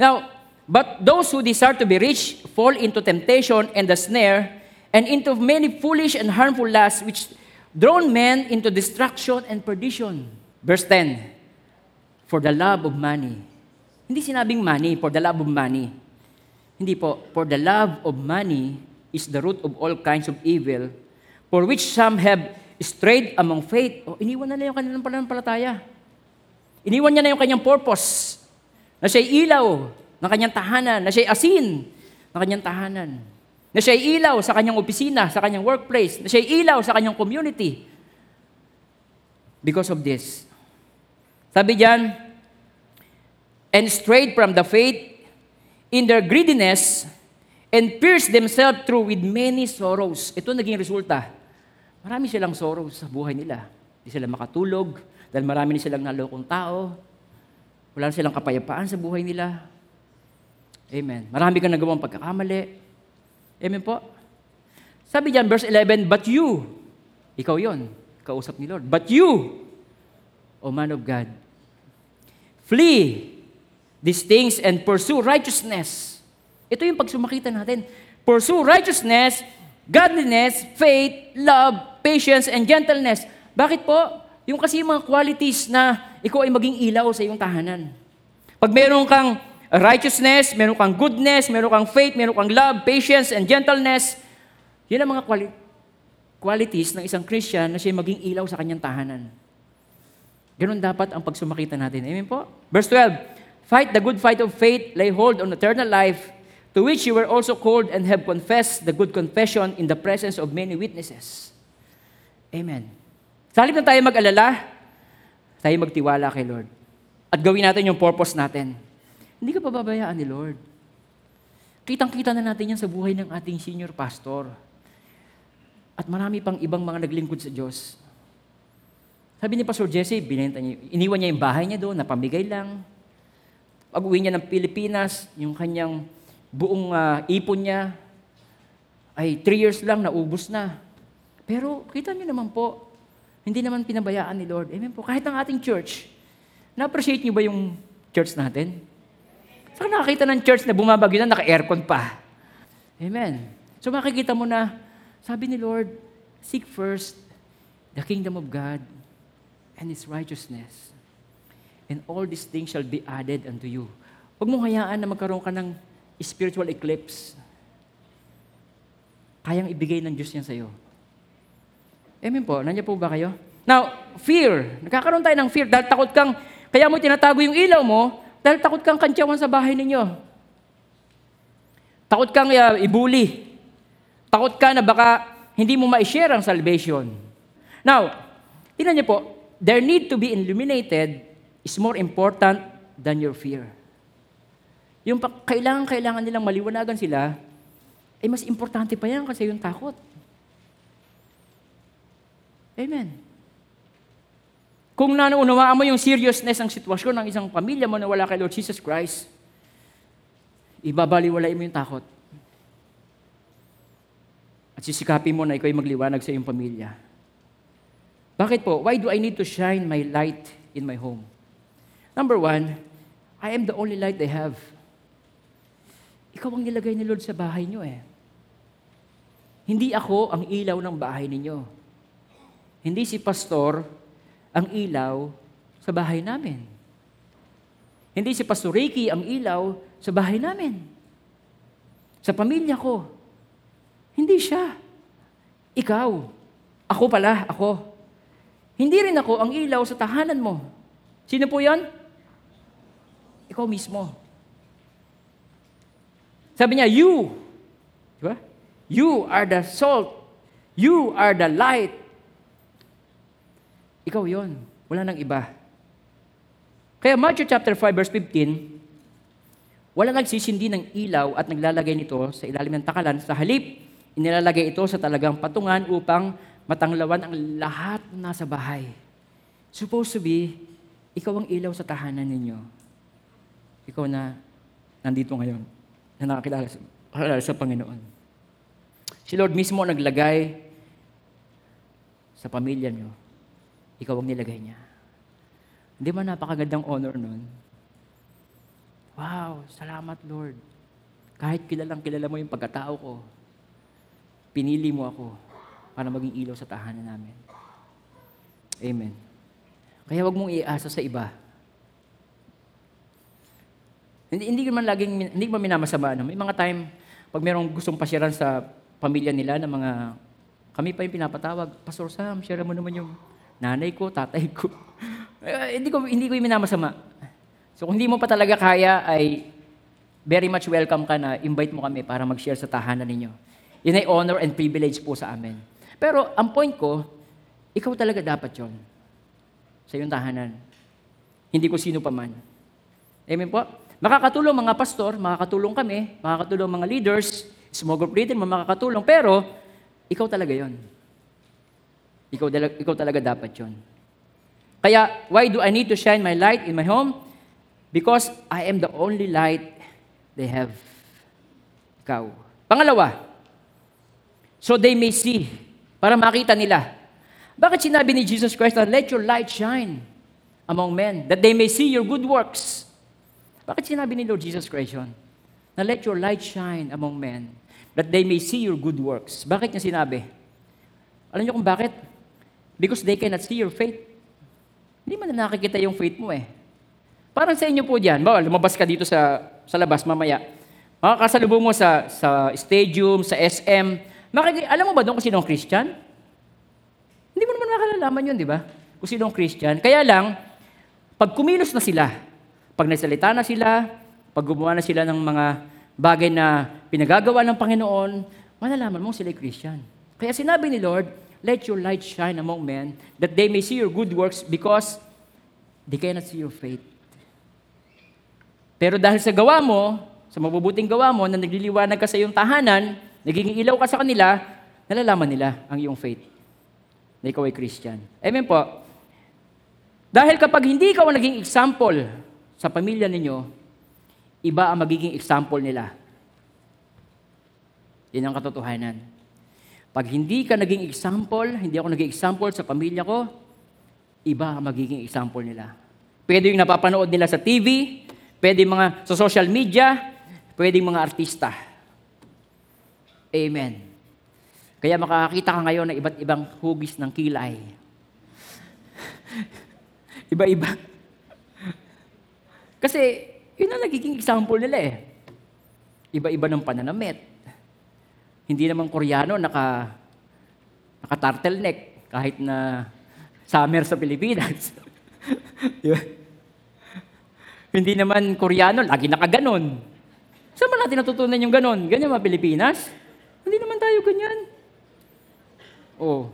S1: Now, but those who desire to be rich fall into temptation and the snare, and into many foolish and harmful lusts, which drawn men into destruction and perdition. Verse 10, For the love of money. Hindi sinabing money, for the love of money. Hindi po, for the love of money is the root of all kinds of evil, for which some have strayed among faith. O, iniwan na yung kanilang pananampalataya. Iniwan niya na yung kanyang purpose, na siya'y ilaw ng kanyang tahanan, na siya'y asin ng kanyang tahanan, na siya'y ilaw sa kanyang opisina, sa kanyang workplace, na siya'y ilaw sa kanyang community. Because of this. Sabi diyan, and strayed from the faith in their greediness and pierced themselves through with many sorrows. Ito naging resulta. Marami silang sorrows sa buhay nila. Hindi sila makatulog dahil marami silang nalokong tao. Wala na silang kapayapaan sa buhay nila. Amen. Marami kang nagawang pagkakamali. Amen po. Sabi diyan, verse 11, But you, ikaw yon, kausap ni Lord, But you, O man of God, flee these things and pursue righteousness. Ito yung pagsumakita natin. Pursue righteousness, godliness, faith, love, patience, and gentleness. Bakit po? Yung kasi yung mga qualities na ikaw ay maging ilaw sa iyong tahanan. Pag meron kang righteousness, meron kang goodness, meron kang faith, meron kang love, patience, and gentleness, yun ang mga quali- qualities ng isang Christian na siya maging ilaw sa kanyang tahanan. Ganun dapat ang pagsumakita natin. Amen po? Verse 12, Fight the good fight of faith, lay hold on eternal life, to which you were also called and have confessed the good confession in the presence of many witnesses. Amen. Sa halip na tayo mag-alala, tayo magtiwala kay Lord. At gawin natin yung purpose natin. Hindi ka pababayaan ni Lord. Kitang-kita na natin yan sa buhay ng ating senior pastor. At marami pang ibang mga naglingkod sa Diyos. Sabi ni Pastor Jesse, binenta niya, iniwan niya yung bahay niya doon, napamigay lang. Pag uwi niya ng Pilipinas, yung kanyang buong ah, ipon niya, ay three years lang, naubos na. Pero kita niyo naman po, hindi naman pinabayaan ni Lord. Amen po. Kahit ang ating church, na-appreciate niyo ba yung church natin? Saka nakakita ng church na bumabagyo na, naka-aircon pa. Amen. So makikita mo na, sabi ni Lord, seek first the kingdom of God and His righteousness. And all these things shall be added unto you. Huwag mong hayaan na magkaroon ka ng spiritual eclipse. Kayang ibigay ng Diyos yan sa'yo. Amen po. Nandiyan po ba kayo? Now, fear. Nagkakaroon tayo ng fear dahil takot kang, kaya mo tinatago yung ilaw mo, dahil takot kang kantyawan sa bahay ninyo. Takot kang uh, ibuli. Takot ka na baka hindi mo ma-share ang salvation. Now, tingnan niyo po, their need to be illuminated is more important than your fear. Yung pa- kailangan, kailangan nilang maliwanagan sila, ay mas importante pa yan kasi yung takot. Amen. Kung naunawaan mo yung seriousness ng sitwasyon ng isang pamilya mo na wala kay Lord Jesus Christ, ibabaliwalay mo yung takot. At sisikapin mo na ikaw ay magliwanag sa iyong pamilya. Bakit po? Why do I need to shine my light in my home? Number one, I am the only light they have. Ikaw ang nilagay ni Lord sa bahay niyo eh. Hindi ako ang ilaw ng bahay ninyo. Hindi si pastor ang ilaw sa bahay namin. Hindi si Pastor Ricky ang ilaw sa bahay namin. Sa pamilya ko. Hindi siya. Ikaw. Ako pala, ako. Hindi rin ako ang ilaw sa tahanan mo. Sino po yan? Ikaw mismo. Sabi niya, you. Di ba? You are the salt. You are the light. Ikaw yon. Wala nang iba. Kaya Matthew chapter 5 verse 15, wala nagsisindi ng ilaw at naglalagay nito sa ilalim ng takalan. Sa halip, inilalagay ito sa talagang patungan upang matanglawan ang lahat na nasa bahay. Supposed to be, ikaw ang ilaw sa tahanan ninyo. Ikaw na nandito ngayon, na nakakilala sa, sa Panginoon. Si Lord mismo naglagay sa pamilya niyo. Ikaw ang nilagay niya. Hindi ba napakagandang honor nun? Wow, salamat Lord. Kahit kilalang kilala mo yung pagkatao ko, pinili mo ako para maging ilaw sa tahanan namin. Amen. Kaya wag mong iasa sa iba. Hindi, hindi man laging, hindi man minamasama. No? May mga time, pag merong gustong pasyaran sa pamilya nila na mga, kami pa yung pinapatawag, Pastor Sam, share mo naman yung nanay ko, tatay ko. Eh, hindi ko, hindi ko minamasama. So kung hindi mo pa talaga kaya, ay very much welcome ka na invite mo kami para mag-share sa tahanan ninyo. Yun ay honor and privilege po sa amin. Pero ang point ko, ikaw talaga dapat yon sa iyong tahanan. Hindi ko sino pa man. Amen po? Makakatulong mga pastor, makakatulong kami, makakatulong mga leaders, small group leader, makakatulong, pero ikaw talaga yon. Ikaw, ikaw talaga dapat yon. Kaya, why do I need to shine my light in my home? Because I am the only light they have. Ikaw. Pangalawa, so they may see, para makita nila. Bakit sinabi ni Jesus Christ na let your light shine among men, that they may see your good works? Bakit sinabi ni Lord Jesus Christ yun? Na let your light shine among men, that they may see your good works. Bakit niya sinabi? Alam niyo kung bakit? Because they cannot see your faith. Hindi man na nakikita yung faith mo eh. Parang sa inyo po diyan, bawal lumabas ka dito sa sa labas mamaya. Makakasalubong mo sa sa stadium, sa SM. Makiki- alam mo ba doon kung sino ang Christian? Hindi mo naman makalalaman yun, di ba? Kung sino ang Christian. Kaya lang, pag kumilos na sila, pag nagsalita na sila, pag gumawa na sila ng mga bagay na pinagagawa ng Panginoon, malalaman mo sila ay Christian. Kaya sinabi ni Lord, let your light shine among men, that they may see your good works because they cannot see your faith. Pero dahil sa gawa mo, sa mabubuting gawa mo, na nagliliwanag ka sa iyong tahanan, naging ilaw ka sa kanila, nalalaman nila ang iyong faith. Na ikaw ay Christian. Amen po. Dahil kapag hindi ikaw naging example sa pamilya ninyo, iba ang magiging example nila. Yan ang katotohanan. Pag hindi ka naging example, hindi ako naging example sa pamilya ko, iba ang magiging example nila. Pwede yung napapanood nila sa TV, pwede mga sa social media, pwede mga artista. Amen. Kaya makakakita ka ngayon ng iba't ibang hugis ng kilay. Iba-iba. Kasi yun ang nagiging example nila eh. Iba-iba ng pananamit. Hindi naman Koreano naka naka turtleneck kahit na summer sa Pilipinas. Di ba? Hindi naman Koreano, lagi nakaganon. Saan ba natin natutunan yung ganon? Ganyan mga Pilipinas? Hindi naman tayo ganyan. Oh.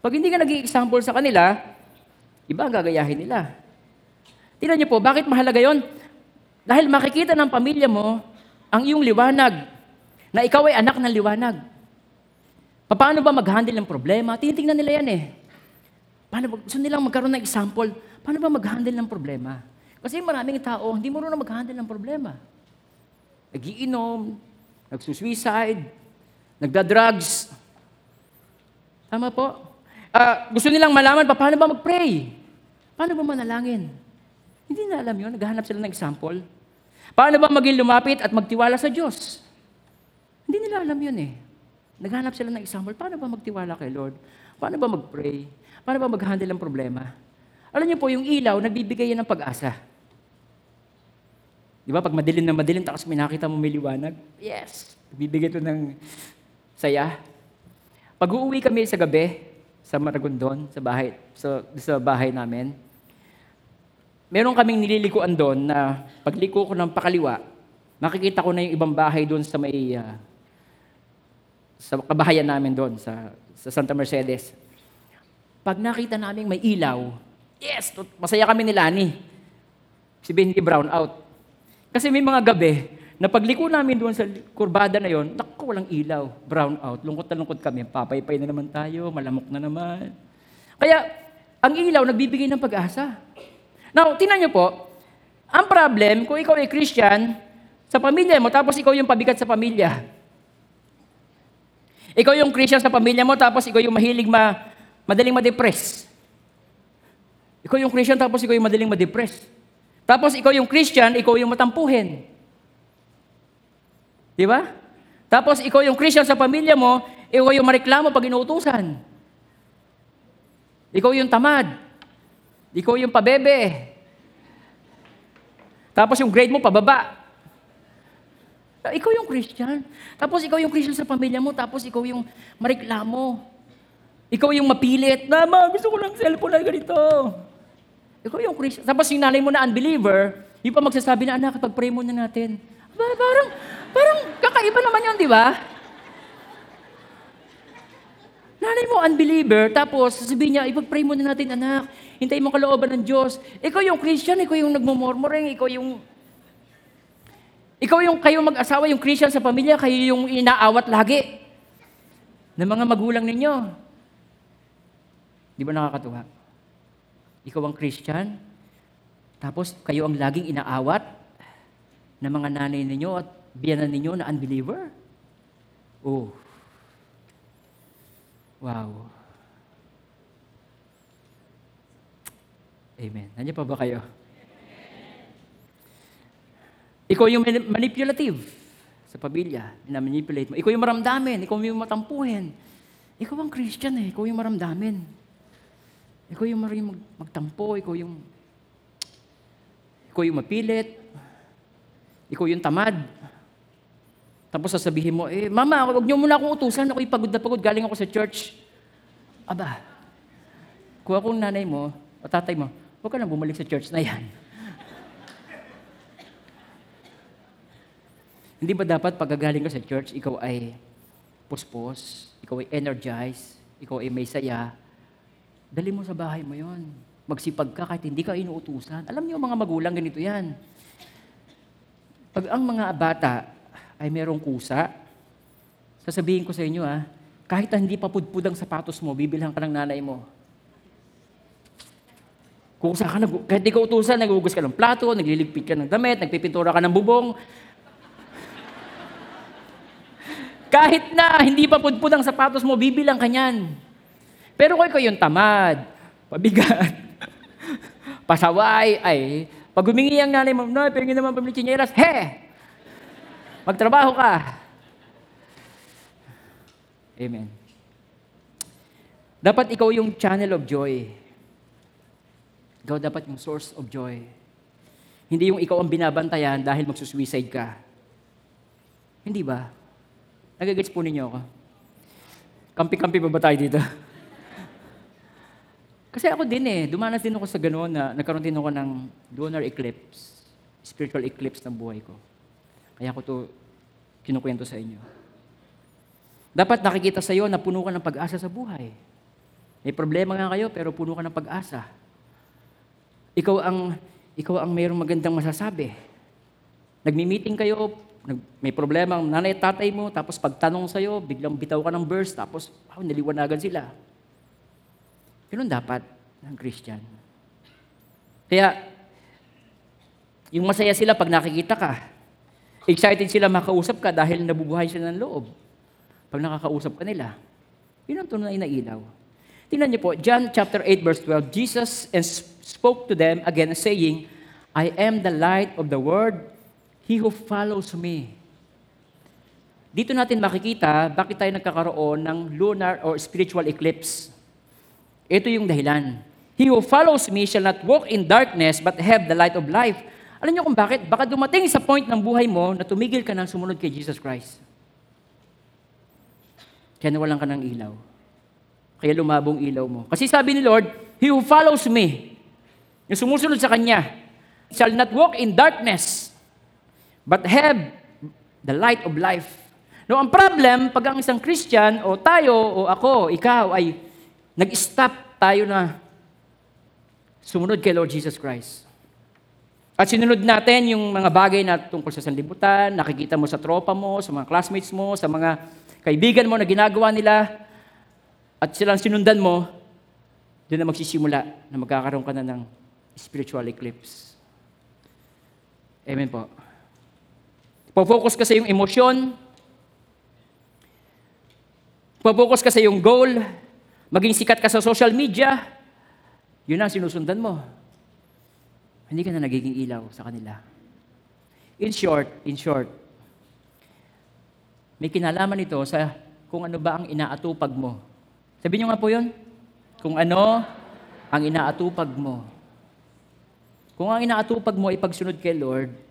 S1: Pag hindi ka naging example sa kanila, iba ang gagayahin nila. Tingnan niyo po, bakit mahalaga yon? Dahil makikita ng pamilya mo ang iyong liwanag, na ikaw ay anak ng liwanag. Paano ba mag-handle ng problema? Tinitingnan nila yan eh. Paano ba, gusto nilang magkaroon ng example, paano ba mag-handle ng problema? Kasi maraming tao, hindi mo rin mag-handle ng problema. Nagiinom, nagsusuicide, nagda-drugs. Tama po? Ah, gusto nilang malaman pa, paano ba mag-pray? Paano ba manalangin? Hindi na alam yun. Naghahanap sila ng example. Paano ba maging lumapit at magtiwala sa Diyos? Hindi nila alam yun eh. Naghahanap sila ng example. Paano ba magtiwala kay Lord? Paano ba mag-pray? Paano ba mag-handle ng problema? Alam niyo po, yung ilaw, nagbibigay yan ng pag-asa. Di ba? Pag madilim na madilim, tapos may nakita mo may liwanag, yes, bibigay ito ng saya. Pag uuwi kami sa gabi, sa Maragondon, sa bahay, sa, sa bahay namin, meron kaming nililikuan doon na pagliko ko ng pakaliwa, makikita ko na yung ibang bahay doon sa may, ah, sa kabahayan namin doon, sa, sa Santa Mercedes. Pag nakita namin may ilaw, yes, masaya kami ni Lani. Si hindi brown out. Kasi may mga gabi na pagliko namin doon sa kurbada na yon, naku, walang ilaw, brown out, lungkot na lungkot kami, papaypay na naman tayo, malamok na naman. Kaya, ang ilaw nagbibigay ng pag-asa. Now, tinan niyo po, ang problem, kung ikaw ay Christian, sa pamilya mo, tapos ikaw yung pabigat sa pamilya. Ikaw yung Christian sa pamilya mo, tapos ikaw yung mahilig ma, madaling ma-depress. Ikaw yung Christian, tapos ikaw yung madaling ma-depress. Tapos ikaw yung Christian, ikaw yung matampuhin. Di ba? Tapos ikaw yung Christian sa pamilya mo, ikaw yung mareklamo pag inuutusan. Ikaw yung tamad. Ikaw yung pabebe. Tapos yung grade mo pababa. Ikaw yung Christian. Tapos ikaw yung Christian sa pamilya mo, tapos ikaw yung mareklamo. Ikaw yung mapilit. Mama, gusto ko lang cellphone na ganito. Ikaw yung Christian. Tapos yung nanay mo na unbeliever, yung pa magsasabi na, anak, pag-pray muna natin. Ba- Parang, parang kakaiba naman yun, di ba? Nanay mo, unbeliever, tapos sasabihin niya, ipag-pray muna natin, anak. Hintayin mo kalooban ng Diyos. Ikaw yung Christian, ikaw yung nagmumurmuring, ikaw yung... Ikaw yung kayo mag-asawa, yung Christian sa pamilya, kayo yung inaawat lagi ng mga magulang ninyo. Di ba nakakatuwa? Ikaw ang Christian, tapos kayo ang laging inaawat ng mga nanay ninyo at biyanan ninyo na unbeliever? Oh. Wow. Amen. Nandiyan pa ba kayo? Ikaw yung mani- manipulative sa pamilya. Na-manipulate mo. Ikaw yung maramdamin. Ikaw yung matampuhin. Ikaw ang Christian eh. Ikaw yung maramdamin. Ikaw yung maring mag- magtampo. Ikaw yung... Ikaw yung mapilit. Ikaw yung tamad. Tapos sasabihin mo, eh, Mama, huwag niyo muna akong utusan. Ako'y pagod na pagod. Galing ako sa church. Aba, kung akong nanay mo, o tatay mo, huwag ka na bumalik sa church na yan. Hindi ba dapat pagkagaling ka sa church, ikaw ay puspos, ikaw ay energized, ikaw ay may saya, dali mo sa bahay mo yon. Magsipag ka kahit hindi ka inuutusan. Alam niyo mga magulang, ganito yan. Pag ang mga bata ay merong kusa, sasabihin ko sa inyo ah, kahit na hindi pa pudpud ang sapatos mo, bibilhan ka ng nanay mo. Kusa ka, nag- kahit di ka utusan, nagugas ka ng plato, nagliligpit ka ng damit, nagpipintura ka ng bubong. Kahit na hindi pa pudpud ang sapatos mo, bibilang ka niyan. Pero kung ikaw yung tamad, pabigat, pasaway, ay, pag humingi ang nanay mo, no, pero naman pamili chineras, he! Magtrabaho ka. Amen. Dapat ikaw yung channel of joy. Ikaw dapat yung source of joy. Hindi yung ikaw ang binabantayan dahil magsusuicide ka. Hindi ba? Nagagets po ninyo ako. Kampi-kampi ba ba tayo dito? Kasi ako din eh, dumanas din ako sa gano'n na nagkaroon din ako ng lunar eclipse, spiritual eclipse ng buhay ko. Kaya ko to kinukwento sa inyo. Dapat nakikita sa iyo na puno ka ng pag-asa sa buhay. May problema nga kayo, pero puno ka ng pag-asa. Ikaw ang, ikaw ang mayroong magandang masasabi. Nagmi-meeting kayo, may problema ang nanay at tatay mo, tapos pagtanong sa'yo, biglang bitaw ka ng verse, tapos wow, naliwanagan sila. Ganun dapat ng Christian. Kaya, yung masaya sila pag nakikita ka. Excited sila makausap ka dahil nabubuhay sila ng loob. Pag nakakausap ka nila. Yun ang tunay na ilaw. Tingnan niyo po, John chapter 8 verse 12, Jesus and spoke to them again saying, I am the light of the world. He who follows me. Dito natin makikita bakit tayo nagkakaroon ng lunar or spiritual eclipse. Ito yung dahilan. He who follows me shall not walk in darkness but have the light of life. Alam niyo kung bakit? Baka dumating sa point ng buhay mo na tumigil ka ng sumunod kay Jesus Christ. Kaya nawalan ka ng ilaw. Kaya lumabong ilaw mo. Kasi sabi ni Lord, He who follows me, yung sumusunod sa Kanya, shall not walk in darkness, but have the light of life. No, ang problem, pag ang isang Christian, o tayo, o ako, ikaw, ay nag-stop tayo na sumunod kay Lord Jesus Christ. At sinunod natin yung mga bagay na tungkol sa sanlibutan, nakikita mo sa tropa mo, sa mga classmates mo, sa mga kaibigan mo na ginagawa nila, at silang sinundan mo, doon na magsisimula na magkakaroon ka na ng spiritual eclipse. Amen po. Po-focus ka sa iyong emosyon, po-focus ka sa iyong goal, maging sikat ka sa social media, yun ang sinusundan mo. Hindi ka na nagiging ilaw sa kanila. In short, in short, may kinalaman ito sa kung ano ba ang inaatupag mo. Sabihin nyo nga po yun. Kung ano ang inaatupag mo. Kung ang inaatupag mo ay pagsunod kay Lord,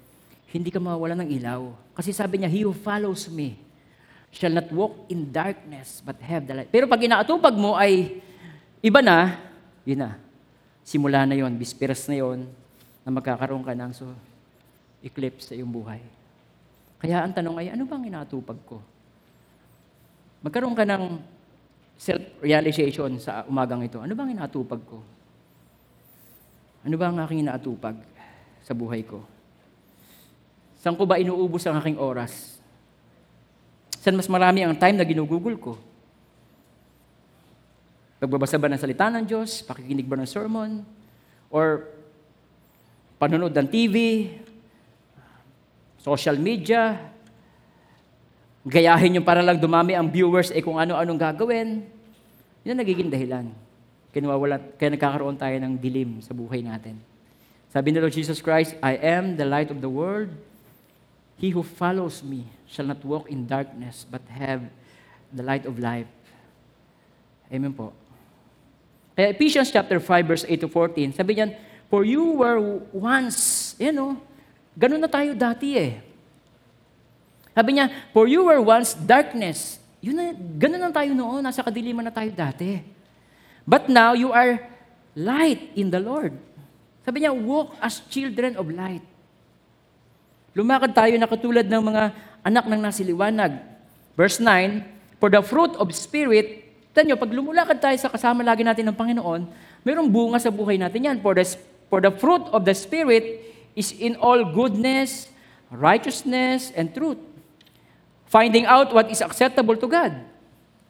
S1: hindi ka mawawala ng ilaw. Kasi sabi niya, He who follows me shall not walk in darkness, but have the light. Pero pag inaatupag mo ay iba na, yun na. Simula na yon, bisperas na yon, na magkakaroon ka ng so, eclipse sa iyong buhay. Kaya ang tanong ay, ano bang inaatupag ko? Magkaroon ka ng self-realization sa umagang ito. Ano bang inaatupag ko? Ano ba ang aking inaatupag sa buhay ko? Saan ko ba inuubos ang aking oras? Saan mas marami ang time na ginugugol ko? Pagbabasa ba ng salita ng Diyos? Pakikinig ba ng sermon? Or panonood ng TV? Social media? Gayahin yung para lang dumami ang viewers eh kung ano-anong gagawin? Yan ang nagiging dahilan. Kaya, kaya nagkakaroon tayo ng dilim sa buhay natin. Sabi ni Lord Jesus Christ, I am the light of the world. He who follows me shall not walk in darkness, but have the light of life. Amen po. Kaya Ephesians chapter 5, verse 8 to 14, sabi niyan, For you were once, yan o, ganun na tayo dati eh. Sabi niya, For you were once darkness. Yun na, ganun na tayo noon, nasa kadiliman na tayo dati. But now you are light in the Lord. Sabi niya, walk as children of light. Lumakad tayo na katulad ng mga anak ng nasiliwanag. Verse 9, For the fruit of Spirit, tanyo, pag lumulakad tayo sa kasama lagi natin ng Panginoon, mayroong bunga sa buhay natin yan. For the, for the fruit of the Spirit is in all goodness, righteousness, and truth. Finding out what is acceptable to God.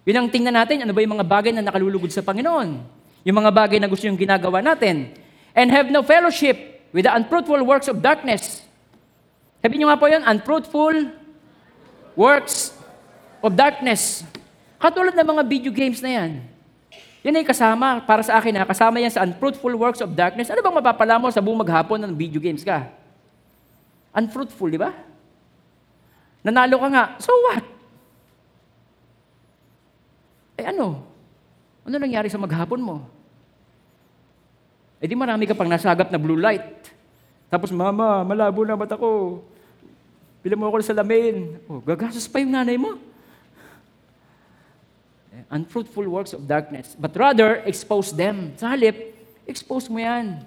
S1: Yun ang tingnan natin, ano ba yung mga bagay na nakalulugod sa Panginoon. Yung mga bagay na gusto yung ginagawa natin. And have no fellowship with the unfruitful works of darkness. Sabi niyo nga po yun, unfruitful works of darkness. Katulad ng mga video games na yan. Yan ay kasama, para sa akin ha, kasama yan sa unfruitful works of darkness. Ano bang mapapala mo sa buong maghapon ng video games ka? Unfruitful, di ba? Nanalo ka nga, so what? Eh ano? Ano nangyari sa maghapon mo? Eh di marami ka pang nasagap na blue light. Tapos, Mama, malabo na mata ko. Pila mo ako sa salamin. Oh, gagastos pa yung nanay mo. Eh, Unfruitful works of darkness. But rather, expose them. Sa halip, expose mo yan.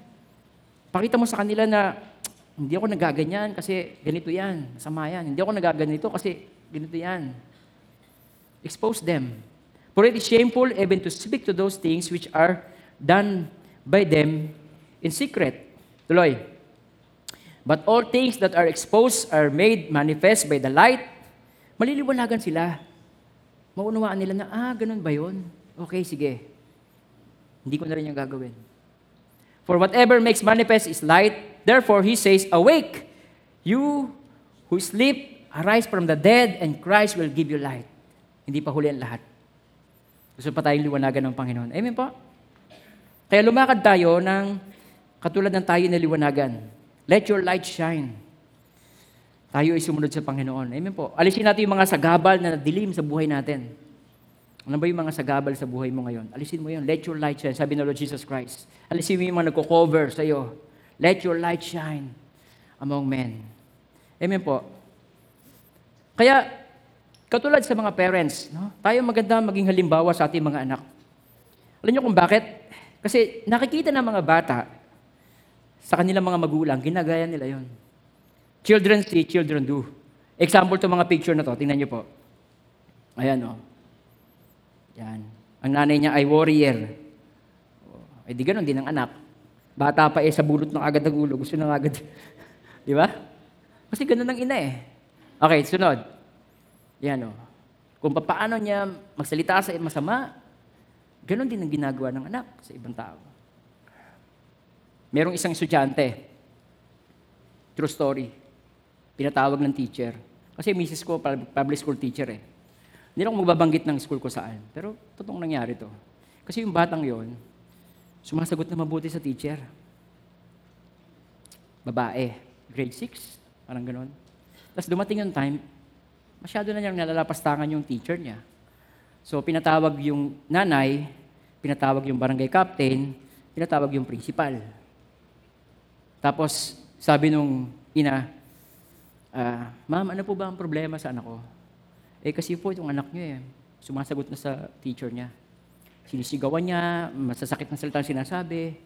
S1: Pakita mo sa kanila na, hindi ako nagaganyan kasi ganito yan. Masama yan. Hindi ako nagaganito kasi ganito yan. Expose them. For it is shameful even to speak to those things which are done by them in secret. Tuloy. But all things that are exposed are made manifest by the light. Maliliwanagan sila. Maunawaan nila na, ah, ganun ba yun? Okay, sige. Hindi ko na rin yung gagawin. For whatever makes manifest is light. Therefore, he says, Awake, you who sleep, arise from the dead, and Christ will give you light. Hindi pa huli ang lahat. Gusto pa tayong liwanagan ng Panginoon. Amen po? Kaya lumakad tayo ng katulad ng tayo na liwanagan. Let your light shine. Tayo ay sumunod sa Panginoon. Amen po. Alisin natin yung mga sagabal na dilim sa buhay natin. Ano ba yung mga sagabal sa buhay mo ngayon? Alisin mo yun. Let your light shine. Sabi ng Lord Jesus Christ. Alisin mo yung mga nagko-cover sa iyo. Let your light shine among men. Amen po. Kaya, katulad sa mga parents, no? tayo maganda maging halimbawa sa ating mga anak. Alam niyo kung bakit? Kasi nakikita ng mga bata sa kanilang mga magulang, ginagaya nila yon. Children see, children do. Example to mga picture na to, tingnan niyo po. Ayan. Oh. Yan. Ang nanay niya ay warrior. Oh, ay di ganun din ang anak. Bata pa eh, sa bulot ng agad ng ulo. Gusto na agad. Di ba? Kasi ganun ang ina eh. Okay, sunod. Yan o. Kung paano niya magsalita sa masama, ganun din ang ginagawa ng anak sa ibang tao. Merong isang estudyante, true story, pinatawag ng teacher. Kasi misis ko, pub- public school teacher eh. Hindi ako magbabanggit ng school ko saan. Pero totoong nangyari to. Kasi yung batang yon, sumasagot na mabuti sa teacher. Babae, grade 6, parang ganon. Tapos dumating yung time, masyado na niyang nalalapastangan yung teacher niya. So pinatawag yung nanay, pinatawag yung barangay captain, pinatawag yung principal. Tapos sabi nung ina, ah, ma'am, ano po ba ang problema sa anak ko? Eh kasi po itong anak niyo eh, sumasagot na sa teacher niya. Sinisigawan niya, masasakit na salita sinasabi.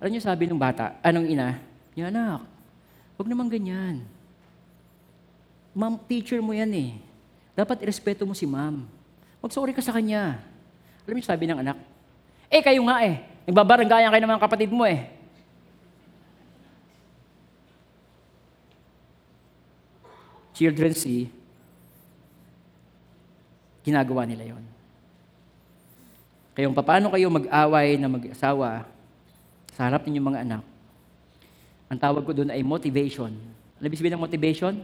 S1: Alam niyo sabi ng bata, anong ina? Niya, anak, huwag naman ganyan. Ma'am, teacher mo yan eh. Dapat irespeto mo si ma'am. Mag-sorry ka sa kanya. Alam niyo sabi ng anak, eh kayo nga eh, nagbabaranggayan kayo ng mga kapatid mo eh. Children see, ginagawa nila yon. Kayong paano kayo mag-away na mag-asawa sa harap ninyong mga anak, ang tawag ko doon ay motivation. Alam mo sabihin ng motivation?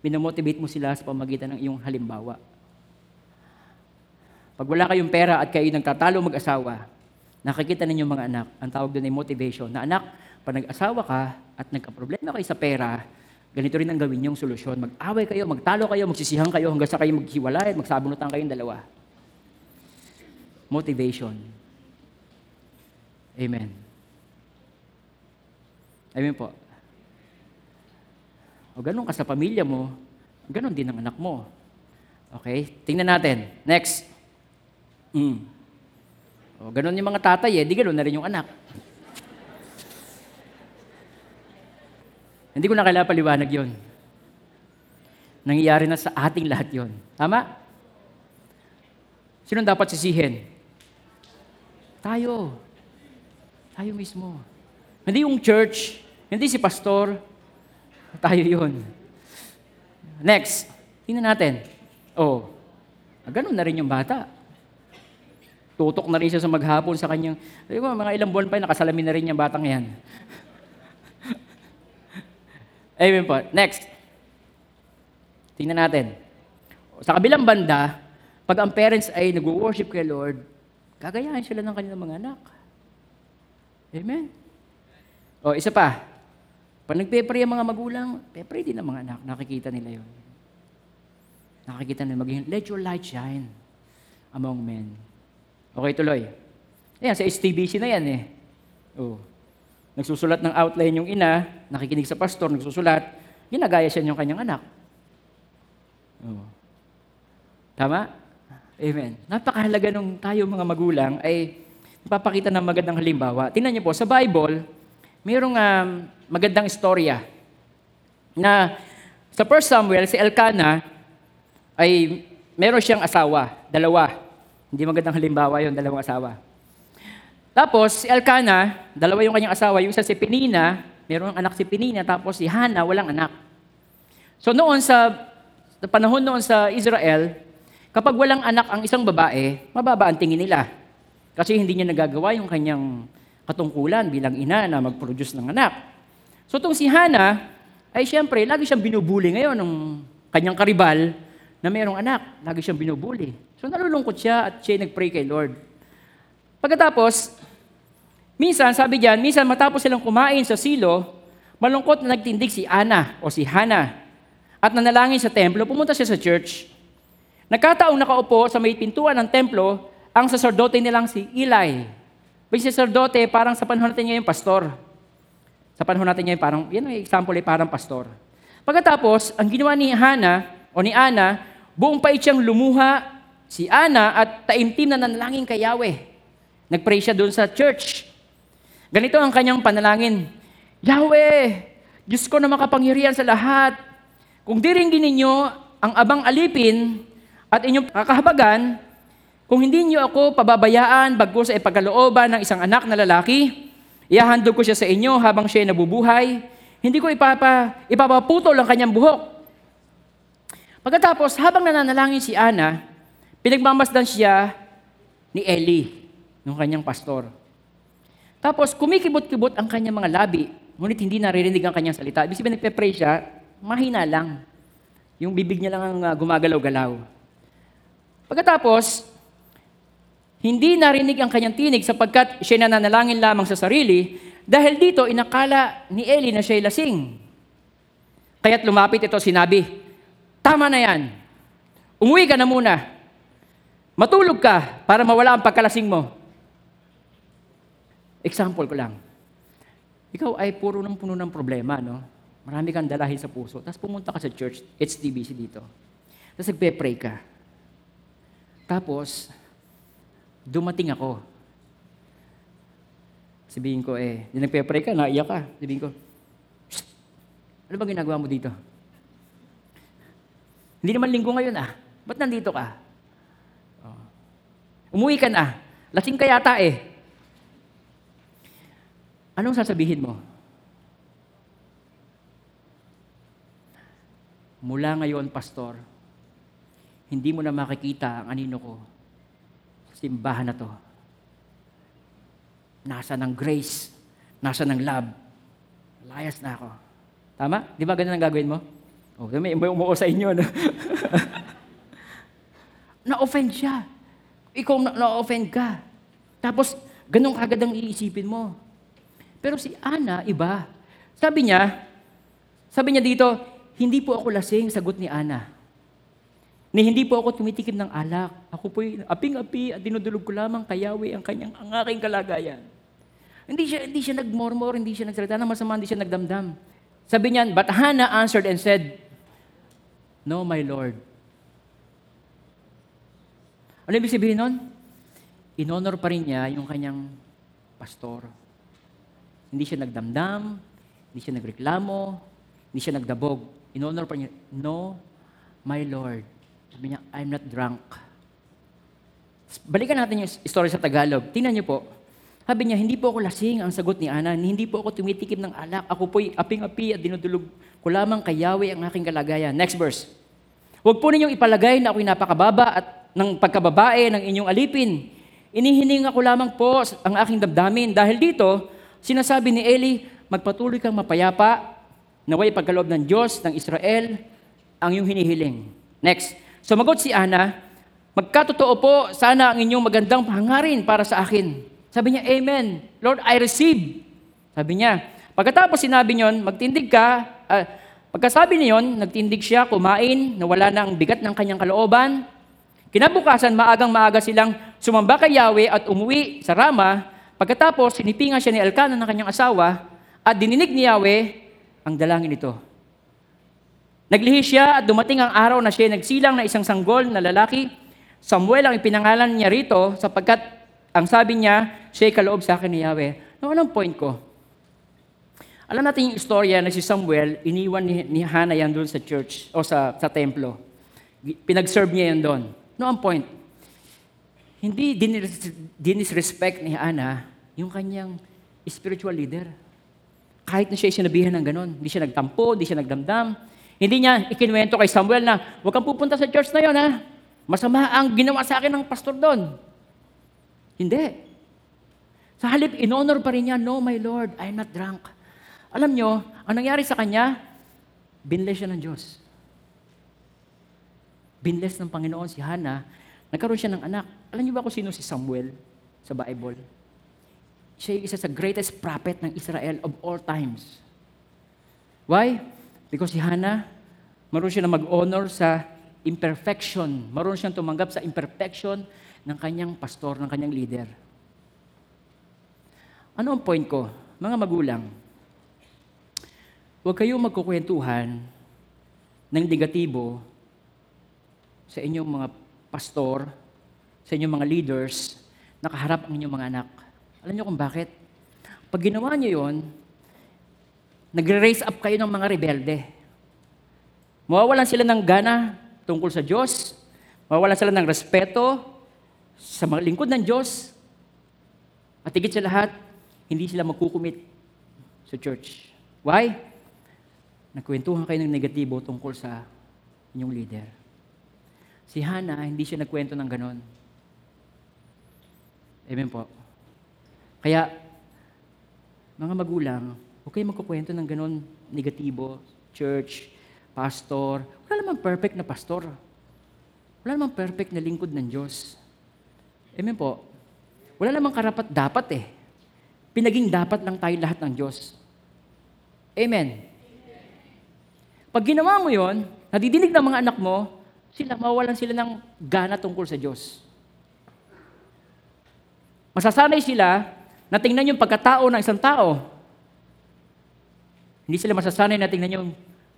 S1: Binamotivate mo sila sa pamagitan ng iyong halimbawa. Pag wala kayong pera at kayo nagtatalo mag-asawa, nakikita ninyo mga anak, ang tawag doon ay motivation. Na anak, pag nag-asawa ka at nagka-problema kayo sa pera, ganito rin ang gawin niyong solusyon. Mag-away kayo, magtalo kayo, magsisihan kayo hanggang sa kayo maghiwalay, magsabunutan kayong dalawa. Motivation. Amen. Amen po. O ganun ka sa pamilya mo, ganun din ang anak mo. Okay? Tingnan natin. Next. Mm. O, ganun yung mga tatay eh, di ganun na rin yung anak. Hindi ko na kailangan paliwanag yon. Nangyayari na sa ating lahat yon. Tama? Sino dapat sisihin? Tayo. Tayo mismo. Hindi yung church, hindi si pastor, tayo yun. Next, tingnan natin. Oh, ah, ganun na rin yung bata. Tutok na rin siya sa maghapon sa kanyang, mga ilang buwan pa yun, nakasalamin na rin yung batang yan. Amen po. Next. Tingnan natin. Sa kabilang banda, pag ang parents ay nag-worship kay Lord, gagayahin sila ng kanilang mga anak. Amen. O, isa pa. Pag nagpe-pray ang mga magulang, pe-pray din ang mga anak. Nakikita nila yon. Nakikita nila maging, let your light shine among men. Okay, tuloy. Ayan, sa STBC na yan eh. Oh. Nagsusulat ng outline yung ina, nakikinig sa pastor, nagsusulat, ginagaya siya yung kanyang anak. Oh. Tama? Amen. Napakahalaga nung tayo mga magulang ay napapakita ng magandang halimbawa. Tingnan niyo po, sa Bible, mayroong um, magandang istorya na sa 1 Samuel, si Elkanah ay meron siyang asawa, dalawa. Hindi magandang halimbawa yon dalawang asawa. Tapos, si Elkanah, dalawa yung kanyang asawa, yung isa si Penina, meron anak si Penina, tapos si Hannah, walang anak. So noon sa, sa panahon noon sa Israel, kapag walang anak ang isang babae, mababa ang tingin nila. Kasi hindi niya nagagawa yung kanyang katungkulan bilang ina na mag-produce ng anak. So itong si Hannah, ay siyempre, lagi siyang binubuli ngayon ng kanyang karibal na mayroong anak. Lagi siyang binubuli. So nalulungkot siya at siya nag-pray kay Lord. Pagkatapos, minsan, sabi diyan, minsan matapos silang kumain sa silo, malungkot na nagtindig si Ana o si Hana at nanalangin sa templo, pumunta siya sa church. Nagkataong nakaupo sa may pintuan ng templo ang sacerdote nilang si Eli. Yung sacerdote, parang sa panahon natin ngayon, pastor. Sa panahon natin ngayon, parang, yan ang example ay parang pastor. Pagkatapos, ang ginawa ni Hana o ni Ana, buong pait siyang lumuha si Ana at taimtim na nanalangin kay Yahweh. Nagpray siya doon sa church. Ganito ang kanyang panalangin. Yahweh, Diyos ko na makapangyarihan sa lahat. Kung diringgin ninyo ang abang alipin at inyong kakahabagan, kung hindi niyo ako pababayaan bago sa ipagkalooban ng isang anak na lalaki, Iahandog ko siya sa inyo habang siya ay nabubuhay. Hindi ko ipapa, ipapaputol ang kanyang buhok. Pagkatapos, habang nananalangin si Ana, pinagmamasdan siya ni Eli, ng kanyang pastor. Tapos, kumikibot-kibot ang kanyang mga labi, ngunit hindi naririnig ang kanyang salita. Ibig sabihin, nagpe-pray siya, mahina lang. Yung bibig niya lang ang uh, gumagalaw-galaw. Pagkatapos, hindi narinig ang kanyang tinig sapagkat siya nananalangin lamang sa sarili dahil dito inakala ni Eli na siya'y lasing. Kaya't lumapit ito sinabi, Tama na yan. Umuwi ka na muna. Matulog ka para mawala ang pagkalasing mo. Example ko lang. Ikaw ay puro ng puno ng problema, no? Marami kang dalahin sa puso. Tapos pumunta ka sa church, HTBC dito. Tapos nagpe-pray ka. Tapos, dumating ako. Sabihin ko, eh, di nagpe-pray ka, naiyak ka. Sabihin ko, ano ba ginagawa mo dito? Hindi naman linggo ngayon ah. Ba't nandito ka? Oh. Umuwi ka na. Lasing ka yata eh. Anong sasabihin mo? Mula ngayon, pastor, hindi mo na makikita ang anino ko sa simbahan na to. Nasa ng grace, nasa ng love. Layas na ako. Tama? Di ba ganun ang gagawin mo? Oh, may, umuo sa inyo. No? na-offend siya. Ikaw na- na-offend ka. Tapos, ganun kagad ang iisipin mo. Pero si Ana, iba. Sabi niya, sabi niya dito, hindi po ako lasing, sagot ni Ana. Ni hindi po ako tumitikim ng alak. Ako po'y aping-api at dinudulog ko lamang kayawi ang kanyang ang aking kalagayan. Hindi siya hindi siya nagmormor, hindi siya nagsalita ng masama, hindi siya nagdamdam. Sabi niya, but Hannah answered and said, No, my Lord. Ano ibig sabihin nun? Inonor pa rin niya yung kanyang pastor. Hindi siya nagdamdam, hindi siya nagreklamo, hindi siya nagdabog. Inonor pa niya, no, my Lord. Sabi niya, I'm not drunk. Balikan natin yung story sa Tagalog. Tingnan niyo po. Sabi niya, hindi po ako lasing ang sagot ni Ana. Hindi po ako tumitikim ng alak. Ako po'y aping-api at dinudulog ko lamang kay ang aking kalagayan. Next verse. Huwag po ninyong ipalagay na ako'y napakababa at ng pagkababae ng inyong alipin. Inihining ako lamang po ang aking damdamin. Dahil dito, sinasabi ni Eli, magpatuloy kang mapayapa, naway pagkaloob ng Diyos, ng Israel, ang iyong hinihiling. Next. Sumagot si Ana, magkatotoo po, sana ang inyong magandang pangarin para sa akin. Sabi niya, Amen. Lord, I receive. Sabi niya. Pagkatapos sinabi niyon, magtindig ka. Uh, pagkasabi niyon, nagtindig siya, kumain, nawala na ang bigat ng kanyang kalooban. Kinabukasan, maagang maaga silang sumamba kay Yahweh at umuwi sa Rama. Pagkatapos, sinipingan siya ni Elkanah ng kanyang asawa at dininig ni Yahweh ang dalangin nito. Naglihi siya at dumating ang araw na siya nagsilang na isang sanggol na lalaki. Samuel ang ipinangalan niya rito sapagkat ang sabi niya, siya kaloob sa akin ni Yahweh. No, anong point ko? Alam natin yung istorya na si Samuel, iniwan ni, ni Hannah yan doon sa church o sa, sa templo. Pinag-serve niya yan doon. No, ang point? Hindi dinis, dinisrespect ni Hannah yung kanyang spiritual leader. Kahit na siya sinabihan ng ganon. Hindi siya nagtampo, hindi siya nagdamdam. Hindi niya ikinwento kay Samuel na, huwag kang pupunta sa church na yon ha. Masama ang ginawa sa akin ng pastor doon. Hindi. Sa halip, in-honor pa rin niya, no, my Lord, I'm not drunk. Alam nyo, ang nangyari sa kanya, binless siya ng Diyos. Binless ng Panginoon si Hannah, nagkaroon siya ng anak. Alam niyo ba kung sino si Samuel sa Bible? Siya yung isa sa greatest prophet ng Israel of all times. Why? Because si Hannah, maroon siya na mag-honor sa imperfection. Maroon siyang tumanggap sa imperfection ng kanyang pastor, ng kanyang leader. Ano ang point ko? Mga magulang, huwag kayong magkukwentuhan ng negatibo sa inyong mga pastor, sa inyong mga leaders, nakaharap ang inyong mga anak. Alam niyo kung bakit? Pag ginawa niyo yon, nagre-raise up kayo ng mga rebelde. Mawawalan sila ng gana tungkol sa Diyos, mawawalan sila ng respeto sa mga lingkod ng Diyos, at higit sa lahat, hindi sila magkukumit sa church. Why? Nagkwentuhan kayo ng negatibo tungkol sa inyong leader. Si Hannah, hindi siya nagkwento ng ganon. Amen po. Kaya, mga magulang, huwag kayo magkukwento ng ganon negatibo, church, pastor. Wala namang perfect na pastor. Wala namang perfect na lingkod ng Diyos. Amen po. Wala namang karapat dapat eh. Pinaging dapat lang tayo lahat ng Diyos. Amen. Pag ginawa mo yon, nadidinig ng mga anak mo, sila, mawawalan sila ng gana tungkol sa Diyos. Masasanay sila na tingnan yung pagkatao ng isang tao. Hindi sila masasanay na tingnan yung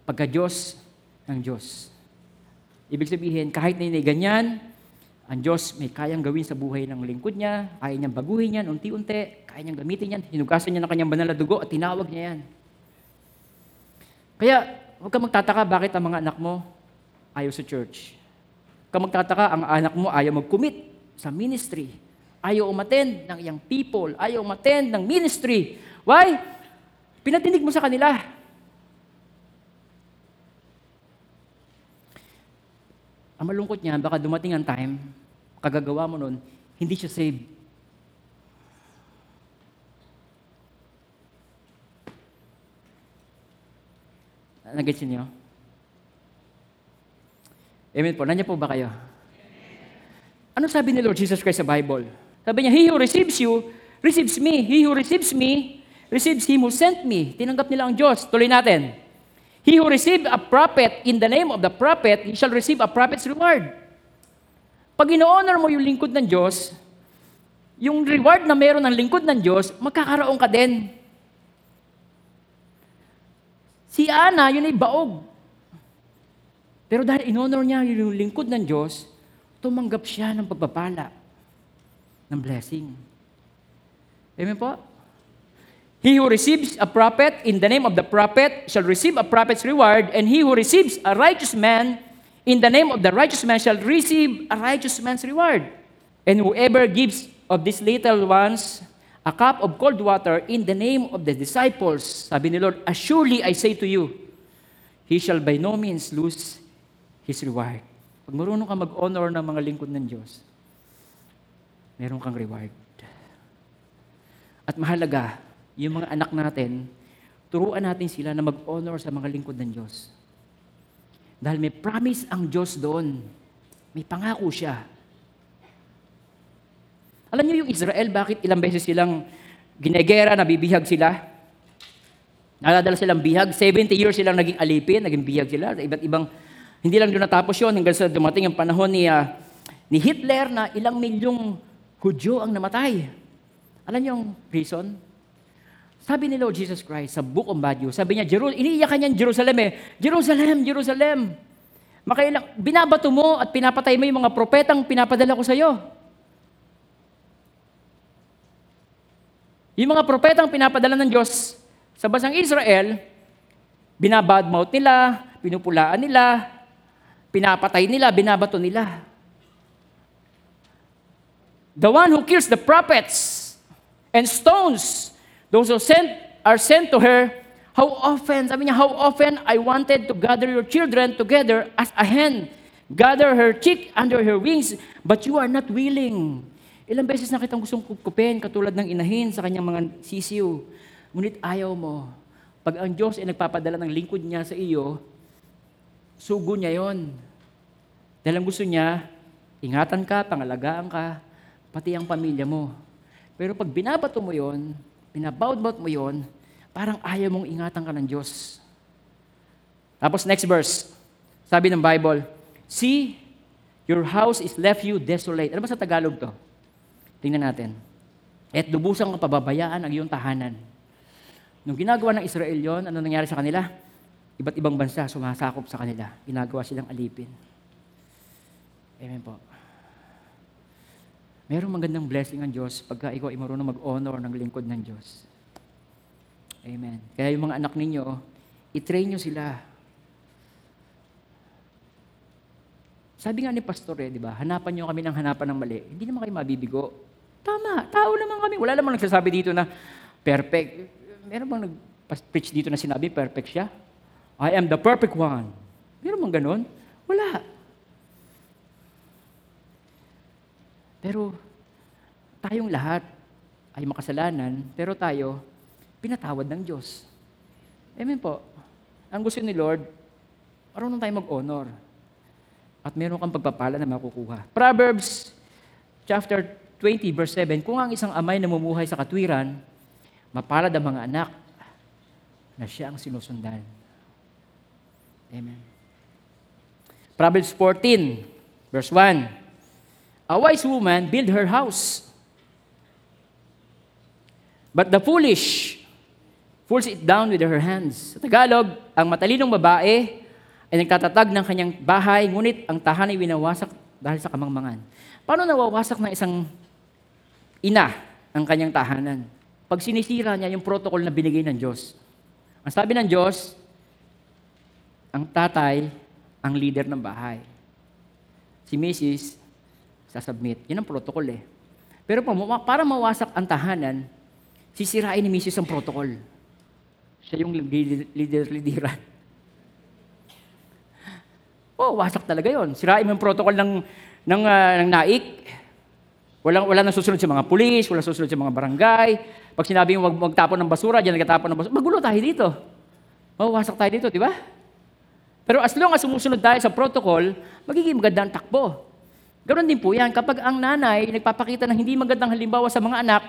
S1: pagka-Diyos ng Diyos. Ibig sabihin, kahit na hindi ganyan, ang Diyos may kayang gawin sa buhay ng lingkod niya, kaya niyang baguhin yan unti-unti, kaya niyang gamitin yan, hinugasan niya ng kanyang banal na dugo at tinawag niya yan. Kaya, huwag ka magtataka bakit ang mga anak mo ayaw sa church. Huwag ka magtataka, ang anak mo ayaw mag-commit sa ministry. Ayaw umattend ng iyang people. Ayaw umattend ng ministry. Why? Pinatinig mo sa kanila. Ang malungkot niya, baka dumating ang time, kagagawa mo nun, hindi siya saved. Nag-gets niyo? Amen po. Nandiyan po ba kayo? Ano sabi ni Lord Jesus Christ sa Bible? Sabi niya, He who receives you, receives me. He who receives me, receives Him who sent me. Tinanggap nila ang Diyos. Tuloy natin. He who received a prophet in the name of the prophet, he shall receive a prophet's reward. Pag ino-honor mo yung lingkod ng Diyos, yung reward na meron ng lingkod ng Diyos, magkakaroon ka din. Si Ana, yun ay baog. Pero dahil in-honor niya yung lingkod ng Diyos, tumanggap siya ng pagpapala, ng blessing. Amen po? He who receives a prophet in the name of the prophet shall receive a prophet's reward, and he who receives a righteous man in the name of the righteous man shall receive a righteous man's reward. And whoever gives of these little ones a cup of cold water in the name of the disciples, sabi ni Lord, Assuredly I say to you, he shall by no means lose his reward. Pag marunong ka mag-honor ng mga lingkod ng Diyos, meron kang reward. At mahalaga, yung mga anak natin, turuan natin sila na mag-honor sa mga lingkod ng Diyos. Dahil may promise ang Diyos doon. May pangako siya. Alam niyo yung Israel, bakit ilang beses silang ginegera, nabibihag sila? Naladala silang bihag. 70 years silang naging alipin, naging bihag sila. Iba't ibang, hindi lang doon natapos yun hanggang sa dumating ang panahon ni, uh, ni Hitler na ilang milyong Hudyo ang namatay. Alam niyo yung reason? Sabi ni Lord Jesus Christ sa Book of Matthew, sabi niya, Jeru- iniiyakan niya Jerusalem eh, Jerusalem, Jerusalem. Makailang, binabato mo at pinapatay mo yung mga propetang pinapadala ko sa iyo. Yung mga propetang pinapadala ng Diyos sa basang Israel, binabadmouth nila, pinupulaan nila, pinapatay nila, binabato nila. The one who kills the prophets and stones those who sent, are sent to her, how often, sabi niya, how often I wanted to gather your children together as a hen, gather her chick under her wings, but you are not willing. Ilang beses na kitang gustong kupkupin, katulad ng inahin sa kanyang mga sisiw. Ngunit ayaw mo. Pag ang Diyos ay nagpapadala ng lingkod niya sa iyo, sugo niya yon. Dahil ang gusto niya, ingatan ka, pangalagaan ka, pati ang pamilya mo. Pero pag binabato mo yon, binabout-bout mo yon, parang ayaw mong ingatan ka ng Diyos. Tapos next verse, sabi ng Bible, See, your house is left you desolate. Ano ba sa Tagalog to? Tingnan natin. At lubusang pababayaan ang iyong tahanan. Nung ginagawa ng Israel yon, ano nangyari sa kanila? Iba't ibang bansa sumasakop sa kanila. Ginagawa silang alipin. Amen po. Merong magandang blessing ang Diyos pagka ikaw ay marunong mag-honor ng lingkod ng Diyos. Amen. Kaya yung mga anak ninyo, i-train nyo sila. Sabi nga ni Pastor eh, di ba, hanapan nyo kami ng hanapan ng mali. Hindi naman kayo mabibigo. Tama, tao naman kami. Wala namang nagsasabi dito na, perfect. Meron bang nag-preach dito na sinabi, perfect siya? I am the perfect one. Meron bang ganun? Wala. Pero tayong lahat ay makasalanan, pero tayo, pinatawad ng Diyos. Amen po. Ang gusto ni Lord, marunong tayo mag-honor. At meron kang pagpapala na makukuha. Proverbs chapter 20 verse 7, kung ang isang amay namumuhay sa katwiran, mapalad ang mga anak na siya ang sinusundan. Amen. Proverbs 14 verse 1, A wise woman build her house, but the foolish pulls it down with her hands. Sa Tagalog, ang matalinong babae ay nagtatatag ng kanyang bahay, ngunit ang tahan ay winawasak dahil sa kamangmangan. Paano nawawasak ng isang ina ang kanyang tahanan? Pag sinisira niya yung protocol na binigay ng Diyos. Ang sabi ng Diyos, ang tatay ang leader ng bahay. Si Mrs. sasubmit. Yun ang protocol eh. Pero pa, para mawasak ang tahanan, sisirain ni Mrs. ang protocol. Siya yung leader-leaderan. Oh, wasak talaga yon. Sirain mo yung protocol ng, ng, uh, ng naik. Walang, wala nang susunod sa mga pulis, wala susunod sa mga barangay. Pag sinabi yung wag magtapon ng basura, diyan nagtatapon ng basura. Magulo tayo dito. Mawawasak tayo dito, di ba? Pero as long as sumusunod tayo sa protocol, magiging maganda ang takbo. Ganon din po yan. Kapag ang nanay nagpapakita ng hindi magandang halimbawa sa mga anak,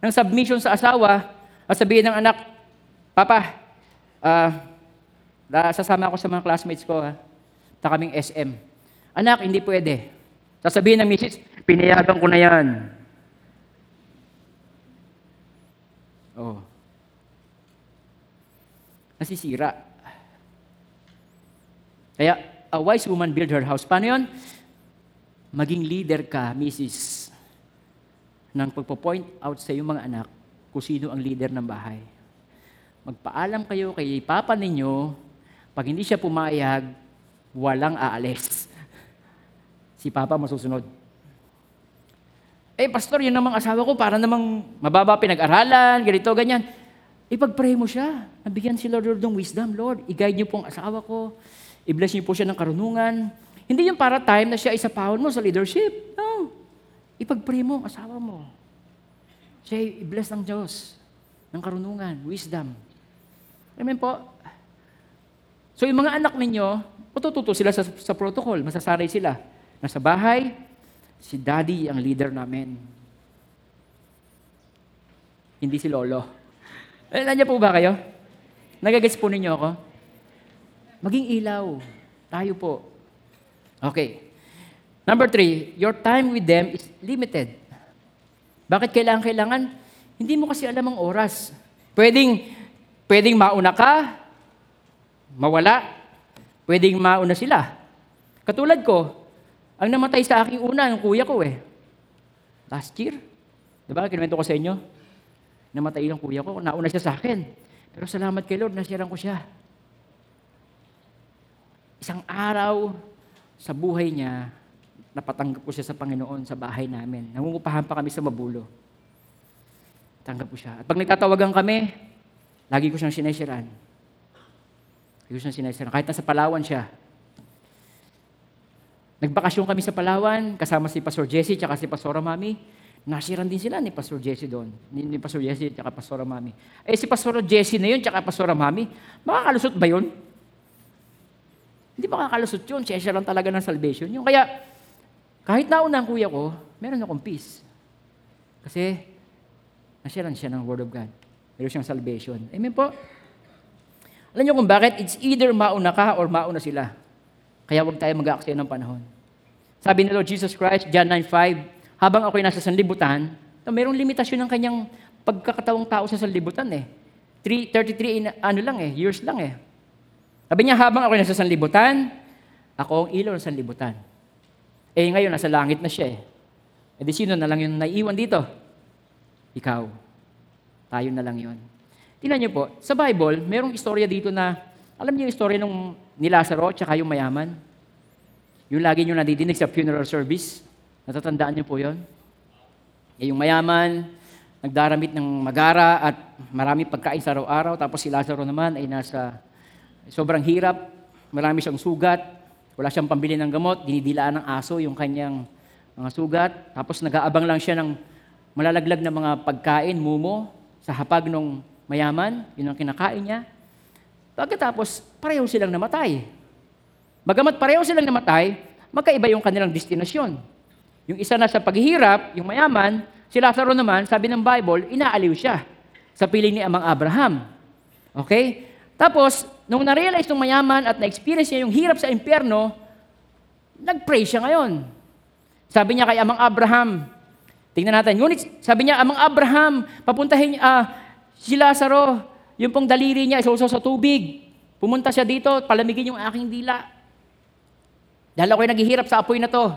S1: ng submission sa asawa, at sabihin ng anak, Papa, uh, sasama ako sa mga classmates ko, ha? na kaming SM. Anak, hindi pwede. Sasabihin ng misis, pinayagan ko na yan. Oh. Nasisira. Kaya, a wise woman build her house. Paano yun? Maging leader ka, misis, ng pagpo-point out sa iyong mga anak kung sino ang leader ng bahay. Magpaalam kayo kay papa ninyo, pag hindi siya pumayag, walang aalis. Si Papa masusunod. Eh, pastor, yun namang asawa ko, para namang mababa pinag-aralan, ganito, ganyan. Ipag-pray mo siya. Nabigyan si Lord ng wisdom. Lord, i-guide niyo po ang asawa ko. I-bless niyo po siya ng karunungan. Hindi yung para time na siya isapahon mo sa leadership. No. Ipag-pray mo ang asawa mo. Siya i-bless ng Diyos ng karunungan, wisdom. Amen po. So yung mga anak ninyo, matututo sila sa, sa protocol, masasanay sila. Nasa bahay, si daddy ang leader namin. Hindi si lolo. Eh, nandiyan po ba kayo? Nagagets po ninyo ako? Maging ilaw. Tayo po. Okay. Number three, your time with them is limited. Bakit kailangan kailangan? Hindi mo kasi alam ang oras. Pwedeng, pwedeng mauna ka, mawala, pwedeng mauna sila. Katulad ko, ang namatay sa aking una, yung kuya ko eh. Last year. Diba, kinuwento ko sa inyo? Namatay yung kuya ko, nauna siya sa akin. Pero salamat kay Lord, nasiran ko siya. Isang araw sa buhay niya, napatanggap ko siya sa Panginoon sa bahay namin. Nangungupahan pa kami sa Mabulo. Tanggap ko siya. At pag nagtatawagan kami, lagi ko siyang sinesiran. Lagi ko siyang sinesiran. Kahit nasa Palawan siya. Nagbakasyon kami sa Palawan, kasama si Pastor Jesse at si Pastora Mami. Nasiran din sila ni Pastor Jesse doon. Ni, ni Pastor Jesse at Pastora Mami. Eh si Pastor Jesse na yun at Pastora Mami, makakalusot ba yun? Hindi makakalusot yun. Siya lang talaga ng salvation. Yung kaya, kahit nauna ang kuya ko, meron akong peace. Kasi, nasyaran siya ng Word of God. Meron siyang salvation. Amen po? Alam niyo kung bakit? It's either mauna ka or mauna sila. Kaya huwag tayo mag-aaksaya ng panahon. Sabi ni Lord Jesus Christ, John 9.5, habang ako'y nasa sanlibutan, mayroong limitasyon ng kanyang pagkakatawang tao sa sanlibutan eh. 3, 33 in, ano lang eh, years lang eh. Sabi niya, habang ako'y nasa sanlibutan, ako ang ilaw ng sanlibutan. Eh ngayon, nasa langit na siya eh. E di sino na lang yung naiiwan dito? Ikaw. Tayo na lang yon. Tingnan niyo po, sa Bible, merong istorya dito na, alam niyo yung istorya nung ni Lazaro at yung mayaman? Yung lagi niyo nadidinig sa funeral service. Natatandaan niyo po yon? Eh, yung mayaman, nagdaramit ng magara at marami pagkain sa araw-araw. Tapos si Lazaro naman ay nasa sobrang hirap, marami siyang sugat, wala siyang pambili ng gamot, dinidilaan ng aso yung kanyang mga sugat. Tapos nag-aabang lang siya ng malalaglag na mga pagkain, mumo, sa hapag ng mayaman, yun ang kinakain niya. Pagkatapos, pareho silang namatay. Bagamat pareho silang namatay, magkaiba yung kanilang destinasyon. Yung isa na sa paghihirap, yung mayaman, si Lazaro naman, sabi ng Bible, inaaliw siya sa piling ni Amang Abraham. Okay? Tapos, nung na-realize ng mayaman at na-experience niya yung hirap sa impyerno, nag-pray siya ngayon. Sabi niya kay Amang Abraham, tingnan natin, ngunit sabi niya, Amang Abraham, papuntahin ah, si Lazaro, yung pong daliri niya, isuso sa tubig. Pumunta siya dito, palamigin yung aking dila. Dahil ako'y naghihirap sa apoy na to.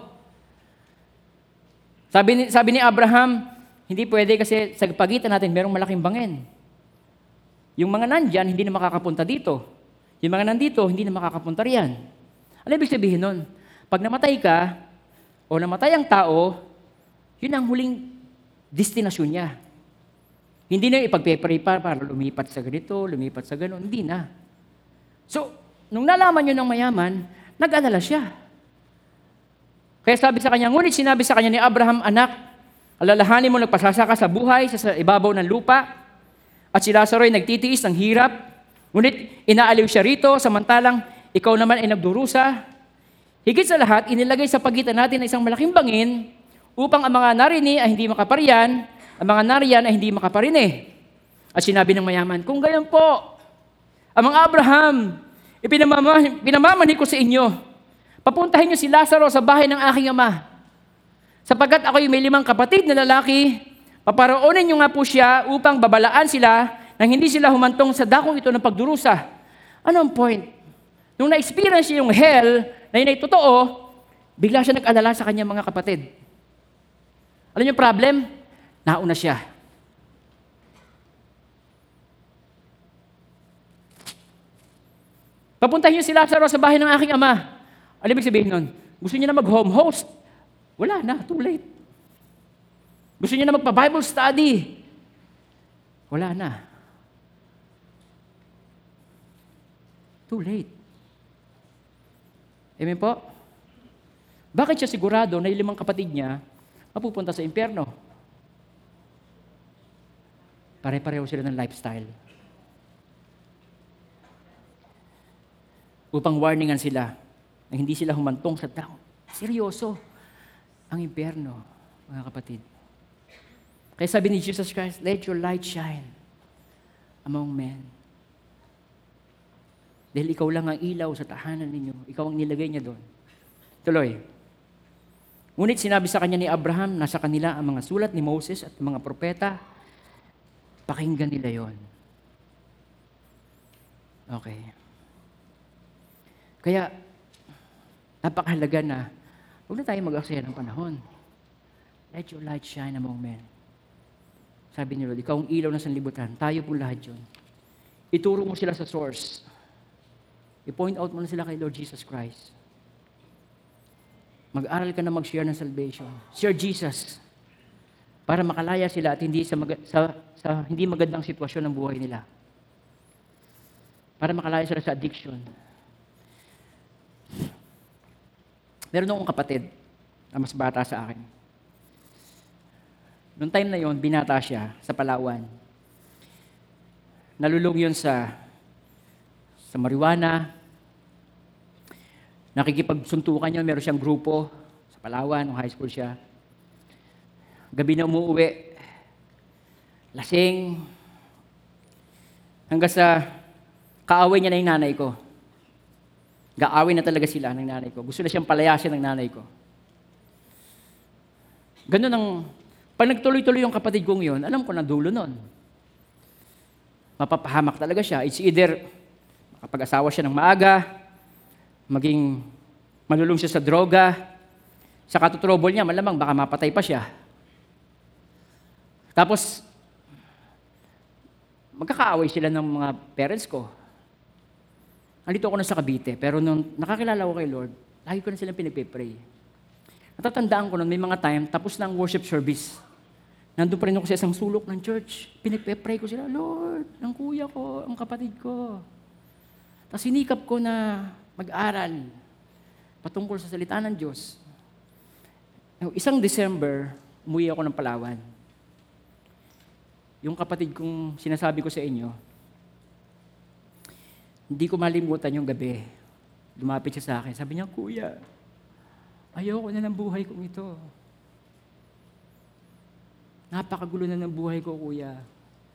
S1: Sabi ni, sabi ni Abraham, hindi pwede kasi sa pagitan natin merong malaking bangin. Yung mga nandyan, hindi na makakapunta dito. Yung mga nandito, hindi na makakapunta riyan. Ano ibig sabihin nun? Pag namatay ka, o namatay ang tao, yun ang huling destinasyon niya. Hindi na ipagpe-pray pa para lumipat sa ganito, lumipat sa gano'n. Hindi na. So, nung nalaman yun ng mayaman, nag-alala siya. Kaya sabi sa kanya, ngunit sinabi sa kanya ni Abraham, anak, alalahanin mo nagpasasaka sa buhay sa, sa ibabaw ng lupa, at si Lazaro ay nagtitiis ng hirap, ngunit inaaliw siya rito, samantalang ikaw naman ay nagdurusa. Higit sa lahat, inilagay sa pagitan natin ng isang malaking bangin upang ang mga narini ay hindi makaparian, ang mga nariyan ay hindi makaparini. At sinabi ng mayaman, kung gayon po, ang mga Abraham, ipinamamani, pinamamani ko sa inyo, papuntahin niyo si Lazaro sa bahay ng aking ama. Sapagkat ako'y may limang kapatid na lalaki, paparoonin niyo nga po siya upang babalaan sila nang hindi sila humantong sa dakong ito ng pagdurusa. Ano ang point? Nung na-experience niya yung hell, na yun ay totoo, bigla siya nag-alala sa kanyang mga kapatid. Alam niyo yung problem? Nauna siya. Papuntahin niyo si Lazaro sa bahay ng aking ama. Ano ibig sabihin nun? Gusto niya na mag-home host. Wala na, too late. Gusto niya na magpa-Bible study. Wala na. Too late. Amen po? Bakit siya sigurado na yung limang kapatid niya mapupunta sa impyerno? Pare-pareho sila ng lifestyle. Upang warningan sila na hindi sila humantong sa tao. Seryoso ang impyerno, mga kapatid. Kaya sabi ni Jesus Christ, let your light shine among men. Dahil ikaw lang ang ilaw sa tahanan ninyo. Ikaw ang nilagay niya doon. Tuloy. Ngunit sinabi sa kanya ni Abraham, nasa kanila ang mga sulat ni Moses at mga propeta. Pakinggan nila yon. Okay. Kaya, napakahalaga na huwag na tayo mag-aksaya ng panahon. Let your light shine among men. Sabi ni Lord, ikaw ang ilaw ng sanlibutan. Tayo po lahat yun. Ituro mo sila sa source. I-point out mo na sila kay Lord Jesus Christ. Mag-aral ka na mag-share ng salvation. Share Jesus. Para makalaya sila at hindi sa, mag- sa, sa hindi magandang sitwasyon ng buhay nila. Para makalaya sila sa addiction. Meron akong kapatid na mas bata sa akin. Noong time na yon, binata siya sa Palawan. Nalulong yun sa sa marijuana. Nakikipagsuntukan yun, meron siyang grupo sa Palawan, high school siya. Gabi na umuwi, lasing, hanggang sa kaaway niya na yung nanay ko. Gaawin na talaga sila ng nanay ko. Gusto na siyang palayasin ng nanay ko. Ganun ang, pag nagtuloy-tuloy yung kapatid kong yun, alam ko na dulo nun. Mapapahamak talaga siya. It's either makapag-asawa siya ng maaga, maging malulong siya sa droga, sa katutrobol niya, malamang baka mapatay pa siya. Tapos, magkakaaway sila ng mga parents ko. Andito ako na sa Cavite, pero nung nakakilala ko kay Lord, lagi ko na silang pinagpe-pray. Natatandaan ko nun, may mga time, tapos na ang worship service. nandun pa rin ako sa isang sulok ng church. Pinagpe-pray ko sila, Lord, ang kuya ko, ang kapatid ko. Tapos sinikap ko na mag-aral patungkol sa salita ng Diyos. Now, isang December, umuwi ako ng Palawan. Yung kapatid kong sinasabi ko sa inyo, hindi ko malimutan yung gabi. Lumapit siya sa akin. Sabi niya, Kuya, ayoko na ng buhay kong ito. Napakagulo na ng buhay ko, Kuya.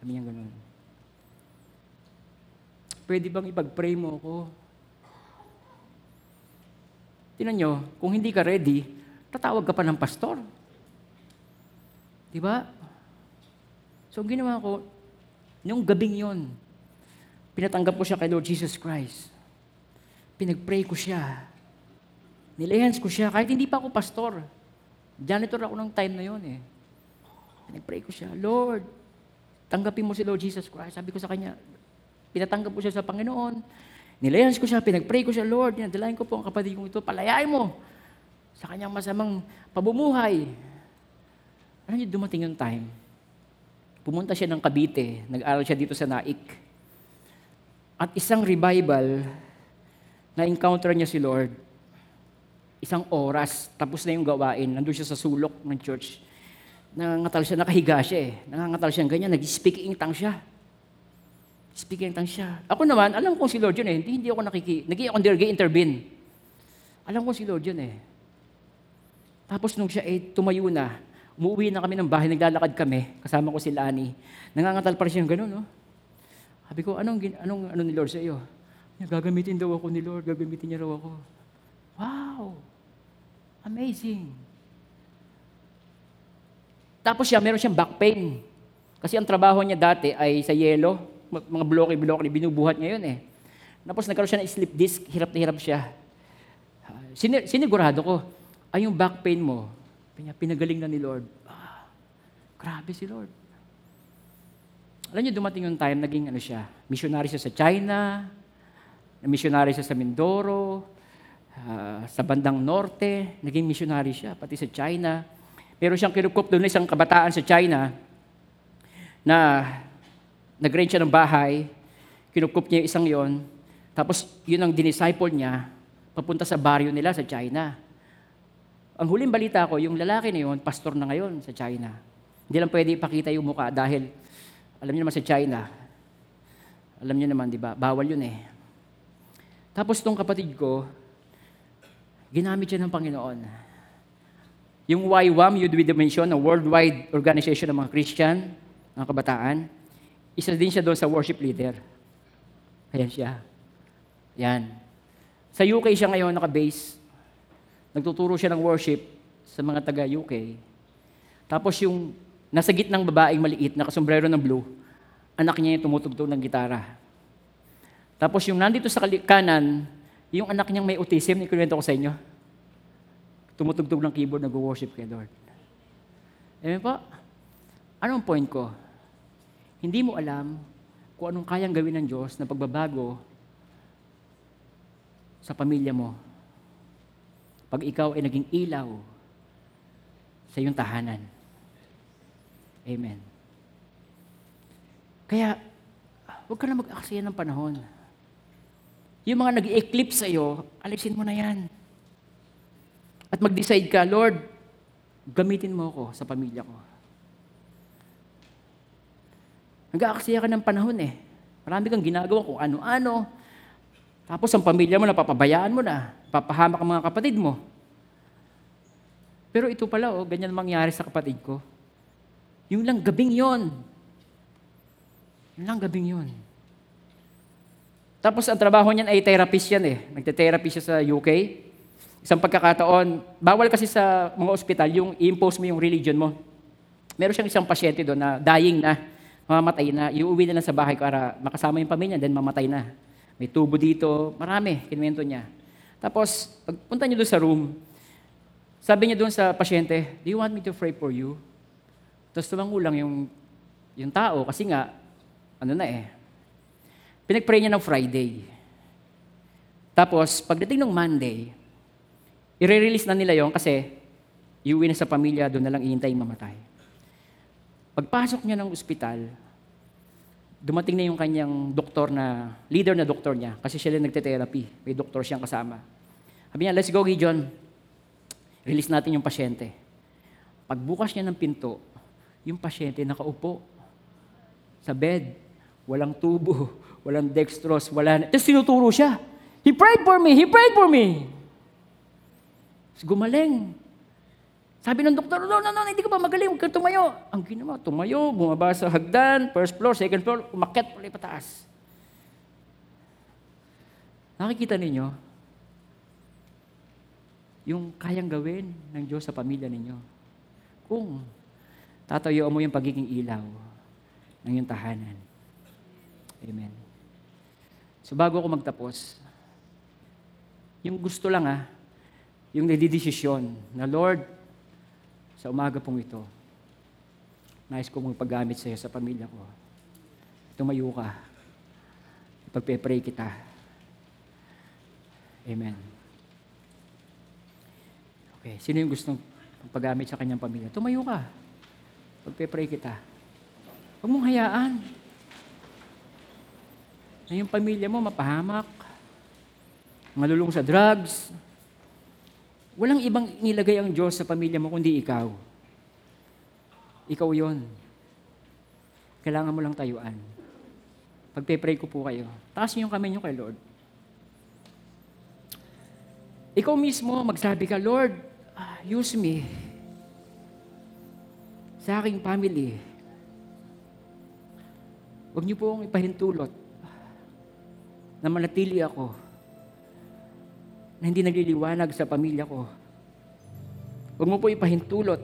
S1: Sabi niya ganun. Pwede bang ipag-pray mo ako? Tinan nyo, kung hindi ka ready, tatawag ka pa ng pastor. Di ba? So, ang ginawa ko, nung gabing yon, pinatanggap ko siya kay Lord Jesus Christ. Pinag-pray ko siya. Nilehans ko siya, kahit hindi pa ako pastor. Janitor ako ng time na yon eh. Pinag-pray ko siya, Lord, tanggapin mo si Lord Jesus Christ. Sabi ko sa kanya, pinatanggap ko siya sa Panginoon. Nilehans ko siya, pinag-pray ko siya, Lord, dinadalain ko po ang kapatid kong ito, palayain mo sa kanyang masamang pabumuhay. Ano niyo, dumating yung time. Pumunta siya ng Cavite, nag-aral siya dito sa Naik. At isang revival, na-encounter niya si Lord. Isang oras, tapos na yung gawain, nandun siya sa sulok ng church. Nangangatal siya, nakahiga siya eh. Nangangatal siya ganyan, nag-speak in tongues siya. Speaking in tongues siya. Ako naman, alam kong si Lord yun eh. Hindi, hindi ako nakiki, nag ako intervene. Alam ko si Lord yun eh. Tapos nung siya eh, tumayo na, umuwi na kami ng bahay, naglalakad kami, kasama ko si Lani. Nangangatal pa rin siya gano'n, no? Sabi ko, anong, anong ano ni Lord sa iyo? Gagamitin daw ako ni Lord, gagamitin niya raw ako. Wow! Amazing! Tapos siya, meron siyang back pain. Kasi ang trabaho niya dati ay sa yelo, mga bloke-bloke, binubuhat niya yun eh. Tapos nagkaroon siya ng slip disc, hirap na hirap siya. Sini- sinigurado ko, ay yung back pain mo, pinagaling na ni Lord. Ah, grabe si Lord. Alam niyo, dumating yung time, naging ano siya, missionary siya sa China, missionary siya sa Mindoro, ah, sa bandang norte, naging missionary siya, pati sa China. Pero siyang kinukup doon isang kabataan sa China na nag-rent siya ng bahay, kinukup niya yung isang yon, tapos yun ang dinisciple niya, papunta sa baryo nila sa China. Ang huling balita ko, yung lalaki na yun, pastor na ngayon sa China. Hindi lang pwede ipakita yung mukha dahil alam niyo naman sa China, alam niyo naman, di ba, bawal yun eh. Tapos tong kapatid ko, ginamit siya ng Panginoon. Yung YWAM, Youth with Dimension, na worldwide organization ng mga Christian, mga kabataan, isa din siya doon sa worship leader. Ayan siya. Yan. Sa UK siya ngayon naka-base. Nagtuturo siya ng worship sa mga taga-UK. Tapos yung nasa gitnang babaeng maliit, nakasombrero ng blue, anak niya yung tumutugtog ng gitara. Tapos yung nandito sa kanan, yung anak niyang may autism, ikinuwento ko sa inyo. Tumutugtog ng keyboard, nag-worship kay Lord. Amen po? Anong point ko? Hindi mo alam kung anong kayang gawin ng Diyos na pagbabago sa pamilya mo. Pag ikaw ay naging ilaw sa iyong tahanan. Amen. Kaya, huwag ka na mag-aksaya ng panahon. Yung mga nag-eclipse sa iyo, alisin mo na yan. At mag-decide ka, Lord, gamitin mo ako sa pamilya ko. Nag-aaksaya ka ng panahon eh. Marami kang ginagawa kung ano-ano. Tapos ang pamilya mo, napapabayaan mo na. Papahamak ang mga kapatid mo. Pero ito pala, oh, ganyan mangyari sa kapatid ko. Yung lang gabing yon. Yung lang gabing yon. Tapos ang trabaho niyan ay therapist yan eh. Nagte-therapy siya sa UK. Isang pagkakataon, bawal kasi sa mga ospital yung i-impose mo yung religion mo. Meron siyang isang pasyente doon na dying na, mamamatay na, iuwi na lang sa bahay para makasama yung pamilya, then mamatay na. May tubo dito, marami, kinuwento niya. Tapos, pagpunta niya doon sa room, sabi niya doon sa pasyente, do you want me to pray for you? Tapos tumango lang yung, yung tao kasi nga, ano na eh, pinag-pray niya ng Friday. Tapos, pagdating ng Monday, i-release na nila yon kasi iuwi na sa pamilya, doon na lang ihintay mamatay. Pagpasok niya ng ospital, dumating na yung kanyang doktor na, leader na doktor niya, kasi siya rin nagte-therapy. May doktor siyang kasama. Sabi niya, let's go, Gideon. Release natin yung pasyente. Pagbukas niya ng pinto, yung pasyente nakaupo sa bed. Walang tubo, walang dextrose, wala na. Tapos tinuturo siya. He prayed for me, he prayed for me. Tapos gumaling. Sabi ng doktor, no, no, no, hindi ka ba magaling, huwag kang tumayo. Ang ginawa, tumayo, bumaba sa hagdan, first floor, second floor, umakyat pala pataas. Nakikita ninyo, yung kayang gawin ng Diyos sa pamilya ninyo. Kung tatayo mo yung pagiging ilaw ng iyong tahanan. Amen. So bago ako magtapos, yung gusto lang ah, yung nagdidesisyon na Lord, sa umaga pong ito, nais ko mong paggamit sa iyo sa pamilya ko. Tumayo ka. Pagpe-pray kita. Amen. Okay, sino yung gustong paggamit sa kanyang pamilya? Tumayo ka. Pagpe-pray kita. Huwag mong hayaan na yung pamilya mo mapahamak, malulong sa drugs. Walang ibang nilagay ang Diyos sa pamilya mo kundi ikaw. Ikaw yon. Kailangan mo lang tayuan. Pagpe-pray ko po kayo, taas niyo yung kamay niyo kay Lord. Ikaw mismo, magsabi ka, Lord, ah, use me sa aking family. Huwag niyo po akong ipahintulot na manatili ako na hindi nagliliwanag sa pamilya ko. Huwag mo po ipahintulot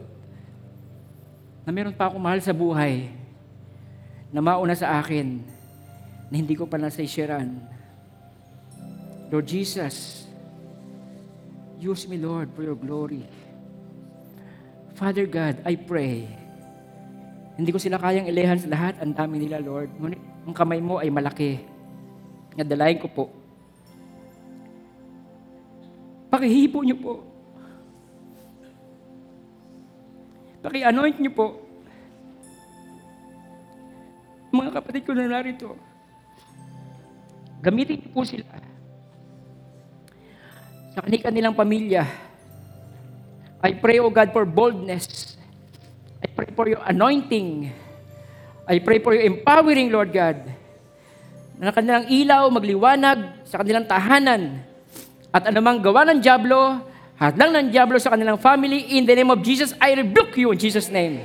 S1: na meron pa akong mahal sa buhay na mauna sa akin na hindi ko pa nasaysyaran. Lord Jesus, use me, Lord, for your glory. Father God, I pray, hindi ko sila kayang ilehan sa lahat, ang dami nila, Lord. Ngunit ang kamay mo ay malaki. Nadalayan ko po. Pakihipo niyo po. Paki-anoint niyo po. Mga kapatid ko na narito, gamitin niyo po sila sa kanilang pamilya. I pray, O God, for boldness. I pray for your anointing. I pray for your empowering, Lord God. Na kanilang ilaw magliwanag sa kanilang tahanan. At anumang gawa ng Diablo, hadlang ng Diablo sa kanilang family, in the name of Jesus, I rebuke you in Jesus' name.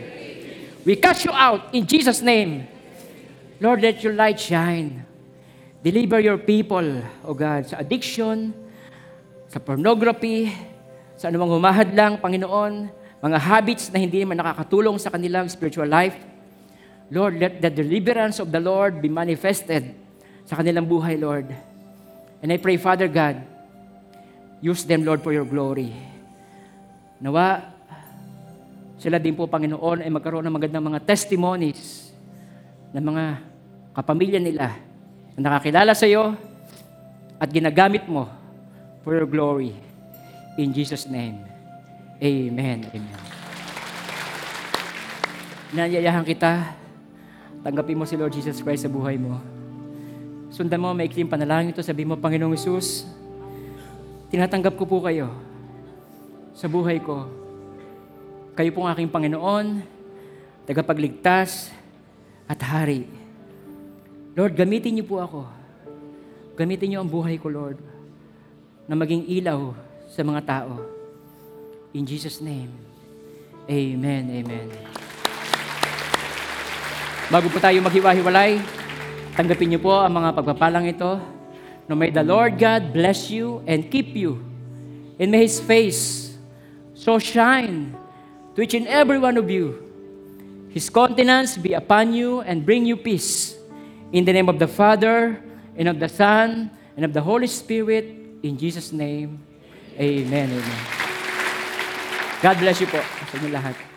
S1: We cast you out in Jesus' name. Lord, let your light shine. Deliver your people, O God, sa addiction, sa pornography, sa anumang humahadlang, Panginoon, mga habits na hindi man nakakatulong sa kanilang spiritual life. Lord, let the deliverance of the Lord be manifested sa kanilang buhay, Lord. And I pray, Father God, use them, Lord, for your glory. Nawa, sila din po, Panginoon, ay magkaroon ng magandang mga testimonies ng mga kapamilya nila na nakakilala sa iyo at ginagamit mo for your glory. In Jesus' name, Amen. Amen. Nanyayahan kita, tanggapin mo si Lord Jesus Christ sa buhay mo. Sundan mo, maikling panalangin ito, sabi mo, Panginoong Isus, tinatanggap ko po kayo sa buhay ko. Kayo pong aking Panginoon, tagapagligtas, at hari. Lord, gamitin niyo po ako. Gamitin niyo ang buhay ko, Lord, na maging ilaw sa mga tao. In Jesus' name, Amen, Amen. Bago po tayo maghiwa-hiwalay, tanggapin niyo po ang mga pagpapalang ito. No may the Lord God bless you and keep you. And may His face so shine to each and every one of you. His countenance be upon you and bring you peace. In the name of the Father, and of the Son, and of the Holy Spirit, in Jesus' name, Amen, Amen. God bless you po sa inyo lahat.